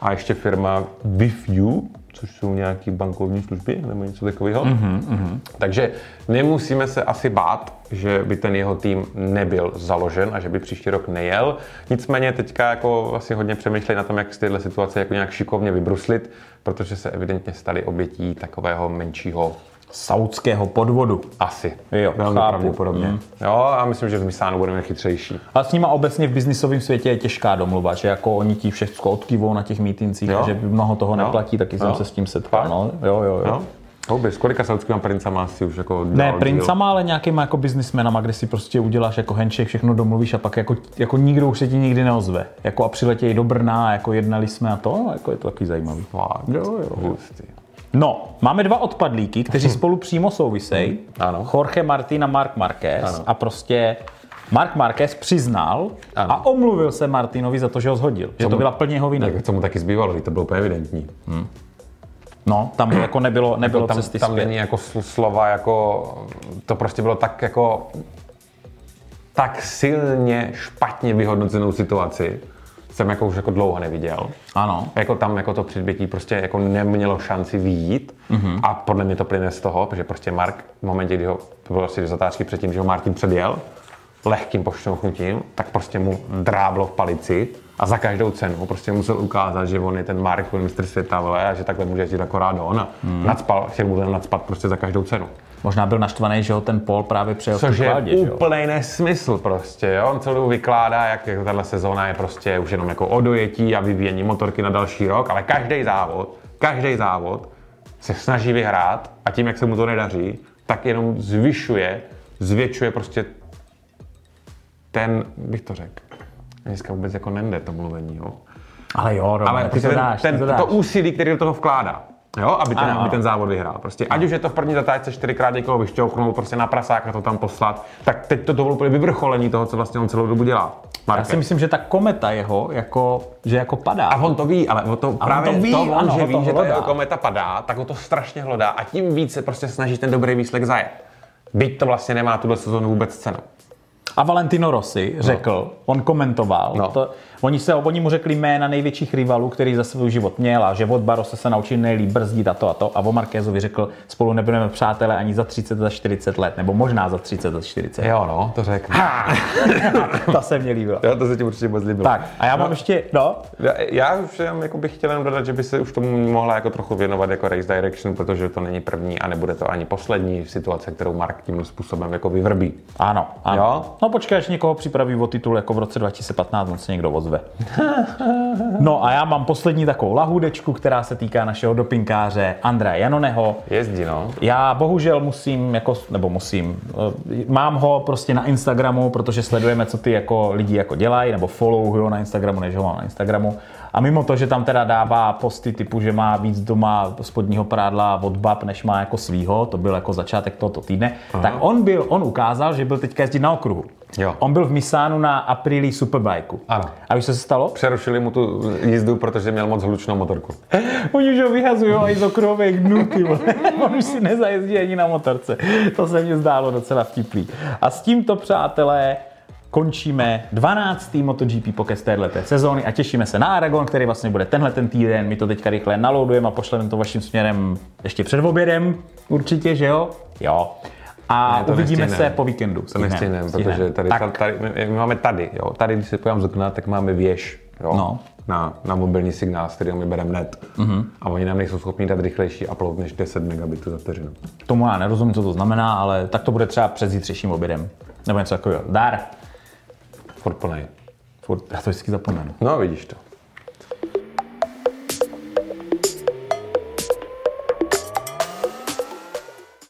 Speaker 2: a ještě firma WithU, což jsou nějaké bankovní služby nebo něco takového. Mm-hmm. Takže nemusíme se asi bát, že by ten jeho tým nebyl založen a že by příští rok nejel. Nicméně teďka jako asi hodně přemýšlej na tom, jak z téhle situace jako nějak šikovně vybruslit, protože se evidentně stali obětí takového menšího
Speaker 1: Saudského podvodu.
Speaker 2: asi.
Speaker 1: Jo,
Speaker 2: Velmi
Speaker 1: chápu.
Speaker 2: pravděpodobně.
Speaker 1: Mm.
Speaker 2: Jo, a myslím, že v Misánu budeme chytřejší.
Speaker 1: A s nima obecně v biznisovém světě je těžká domluva, že jako oni ti všechno odkývou na těch mítincích,
Speaker 2: Jo.
Speaker 1: že mnoho toho neplatí, taky jsem
Speaker 2: Jo.
Speaker 1: se s tím setkal. No, jo, jo, jo.
Speaker 2: Houby, s kolika saudskými princama si už jako
Speaker 1: Ne, princama, ale nějakýma jako biznismenama, kde si prostě uděláš jako handshake, všechno domluvíš a pak jako, jako nikdo už se ti nikdy neozve. Jako a přiletějí do Brna, jako jednali jsme a to, no, jako je to taky zajímavý.
Speaker 2: Fakt.
Speaker 1: Jo, jo.
Speaker 2: Hustý.
Speaker 1: No, máme dva odpadlíky, kteří spolu přímo souvisejí.
Speaker 2: Ano.
Speaker 1: Jorge Martin a Mark Marquez.
Speaker 2: Ano.
Speaker 1: A prostě Mark Marquez přiznal
Speaker 2: Ano.
Speaker 1: a omluvil se Martinovi za to, že ho zhodil. Že to
Speaker 2: mu-
Speaker 1: byla plně jeho vina.
Speaker 2: Tak co mu taky zbývalo, to bylo úplně evidentní.
Speaker 1: No, tam jako nebylo, nebylo
Speaker 2: tam,
Speaker 1: cesty
Speaker 2: tam
Speaker 1: zpět.
Speaker 2: není jako sl- slova, jako to prostě bylo tak jako tak silně špatně vyhodnocenou situaci, jsem jako už jako dlouho neviděl.
Speaker 1: Ano.
Speaker 2: Jako tam jako to předbětí prostě jako nemělo šanci výjít mm-hmm. a podle mě to plyne z toho, že prostě Mark v momentě, kdy ho, to bylo asi zatáčky předtím, že ho Martin předjel, lehkým pošťouchnutím, tak prostě mu dráblo v palici a za každou cenu prostě musel ukázat, že on je ten Mark, on mistr světa, vole, a že takhle může jezdit akorát on a mm. nacpal, chtěl mu nacpat prostě za každou cenu.
Speaker 1: Možná byl naštvaný, že ho ten Paul právě přejel
Speaker 2: Což je
Speaker 1: kládě,
Speaker 2: úplný nesmysl prostě, jo? On celou vykládá, jak jako tahle sezóna je prostě už jenom jako o dojetí a vyvíjení motorky na další rok, ale každý závod, každý závod se snaží vyhrát a tím, jak se mu to nedaří, tak jenom zvyšuje, zvětšuje prostě ten, bych to řekl, dneska vůbec jako nende to mluvení, jo?
Speaker 1: Ale jo, Roman,
Speaker 2: Ale
Speaker 1: ty
Speaker 2: prostě
Speaker 1: to
Speaker 2: ten,
Speaker 1: dáš,
Speaker 2: ten,
Speaker 1: ty to dáš.
Speaker 2: to úsilí, který do toho vkládá, jo, aby ten,
Speaker 1: Ano,
Speaker 2: aby ten závod vyhrál. Prostě, ať už je to v první zatáčce čtyřikrát někoho vyšťouchnout, prostě na prasáka to tam poslat, tak teď to bylo úplně vyvrcholení toho, co vlastně on celou dobu dělá.
Speaker 1: Já
Speaker 2: Marke.
Speaker 1: si myslím, že ta kometa jeho, jako, že jako padá.
Speaker 2: A on to ví, ale o to právě
Speaker 1: to ví,
Speaker 2: to, on,
Speaker 1: ano,
Speaker 2: že ví,
Speaker 1: to
Speaker 2: že ta jeho kometa padá, tak ho to strašně hlodá a tím víc se prostě snaží ten dobrý výsledek zajet. Byť to vlastně nemá tuhle sezónu vůbec cenu.
Speaker 1: A Valentino Rossi řekl, on komentoval,
Speaker 2: No.
Speaker 1: to, Oni, se, oni mu řekli jména největších rivalů, který za svůj život měl a že od Barose se naučil nejlíp brzdit a to a to. A o Markézovi řekl, spolu nebudeme přátelé ani za 30, za 40 let, nebo možná za 30, za 40.
Speaker 2: Jo, no, to řekl.
Speaker 1: to se mě líbilo.
Speaker 2: Jo, to se ti určitě moc líbilo.
Speaker 1: Tak, a já mám
Speaker 2: no,
Speaker 1: ještě, no.
Speaker 2: Já, já už jenom jako bych chtěl jenom dodat, že by se už tomu mohla jako trochu věnovat jako Race Direction, protože to není první a nebude to ani poslední situace, kterou Mark tím způsobem jako vyvrbí.
Speaker 1: Ano, ano.
Speaker 2: Jo?
Speaker 1: No počkej, až někoho připraví o titul jako v roce 2015, on se někdo ozve. No a já mám poslední takovou lahůdečku, která se týká našeho dopinkáře Andrea Janoneho.
Speaker 2: Jezdí, no.
Speaker 1: Já bohužel musím, jako, nebo musím, eh, mám ho prostě na Instagramu, protože sledujeme, co ty jako lidi jako dělají, nebo follow ho na Instagramu, než ho mám na Instagramu. A mimo to, že tam teda dává posty typu, že má víc doma spodního prádla od bab, než má jako svýho, to byl jako začátek tohoto týdne, Aha. tak on byl, on ukázal, že byl teďka jezdit na okruhu.
Speaker 2: Jo.
Speaker 1: On byl v Misánu na Aprilii Superbike.
Speaker 2: Ano.
Speaker 1: A víš, co se stalo?
Speaker 2: Přerušili mu tu jízdu, protože měl moc hlučnou motorku.
Speaker 1: Oni už ho vyhazují i z okruhových dnů. On už si nezajezdí ani na motorce. To se mně zdálo docela vtipný. A s tímto, přátelé, končíme 12. MotoGP pokec této sezóny a těšíme se na Aragon, který vlastně bude tenhle ten týden. My to teďka rychle naloudujeme a pošleme to vaším směrem ještě před obědem, určitě, že jo? Jo. A
Speaker 2: Ne,
Speaker 1: uvidíme
Speaker 2: nestihnem.
Speaker 1: se po víkendu.
Speaker 2: To nestihnem, protože tady,
Speaker 1: tak,
Speaker 2: tady, my máme tady, jo. Tady, když se podívám z okna, tak máme věž, jo.
Speaker 1: No.
Speaker 2: Na, na mobilní signál, z kterého my bereme net. Mm-hmm. A oni nám nejsou schopni dát rychlejší upload než 10 megabitů za vteřinu.
Speaker 1: tomu já nerozumím, co to znamená, ale tak to bude třeba před zítřejším obědem. Nebo něco takového. Dar.
Speaker 2: Furt plnej.
Speaker 1: Furt, já to vždycky zapomenu.
Speaker 2: No, vidíš to.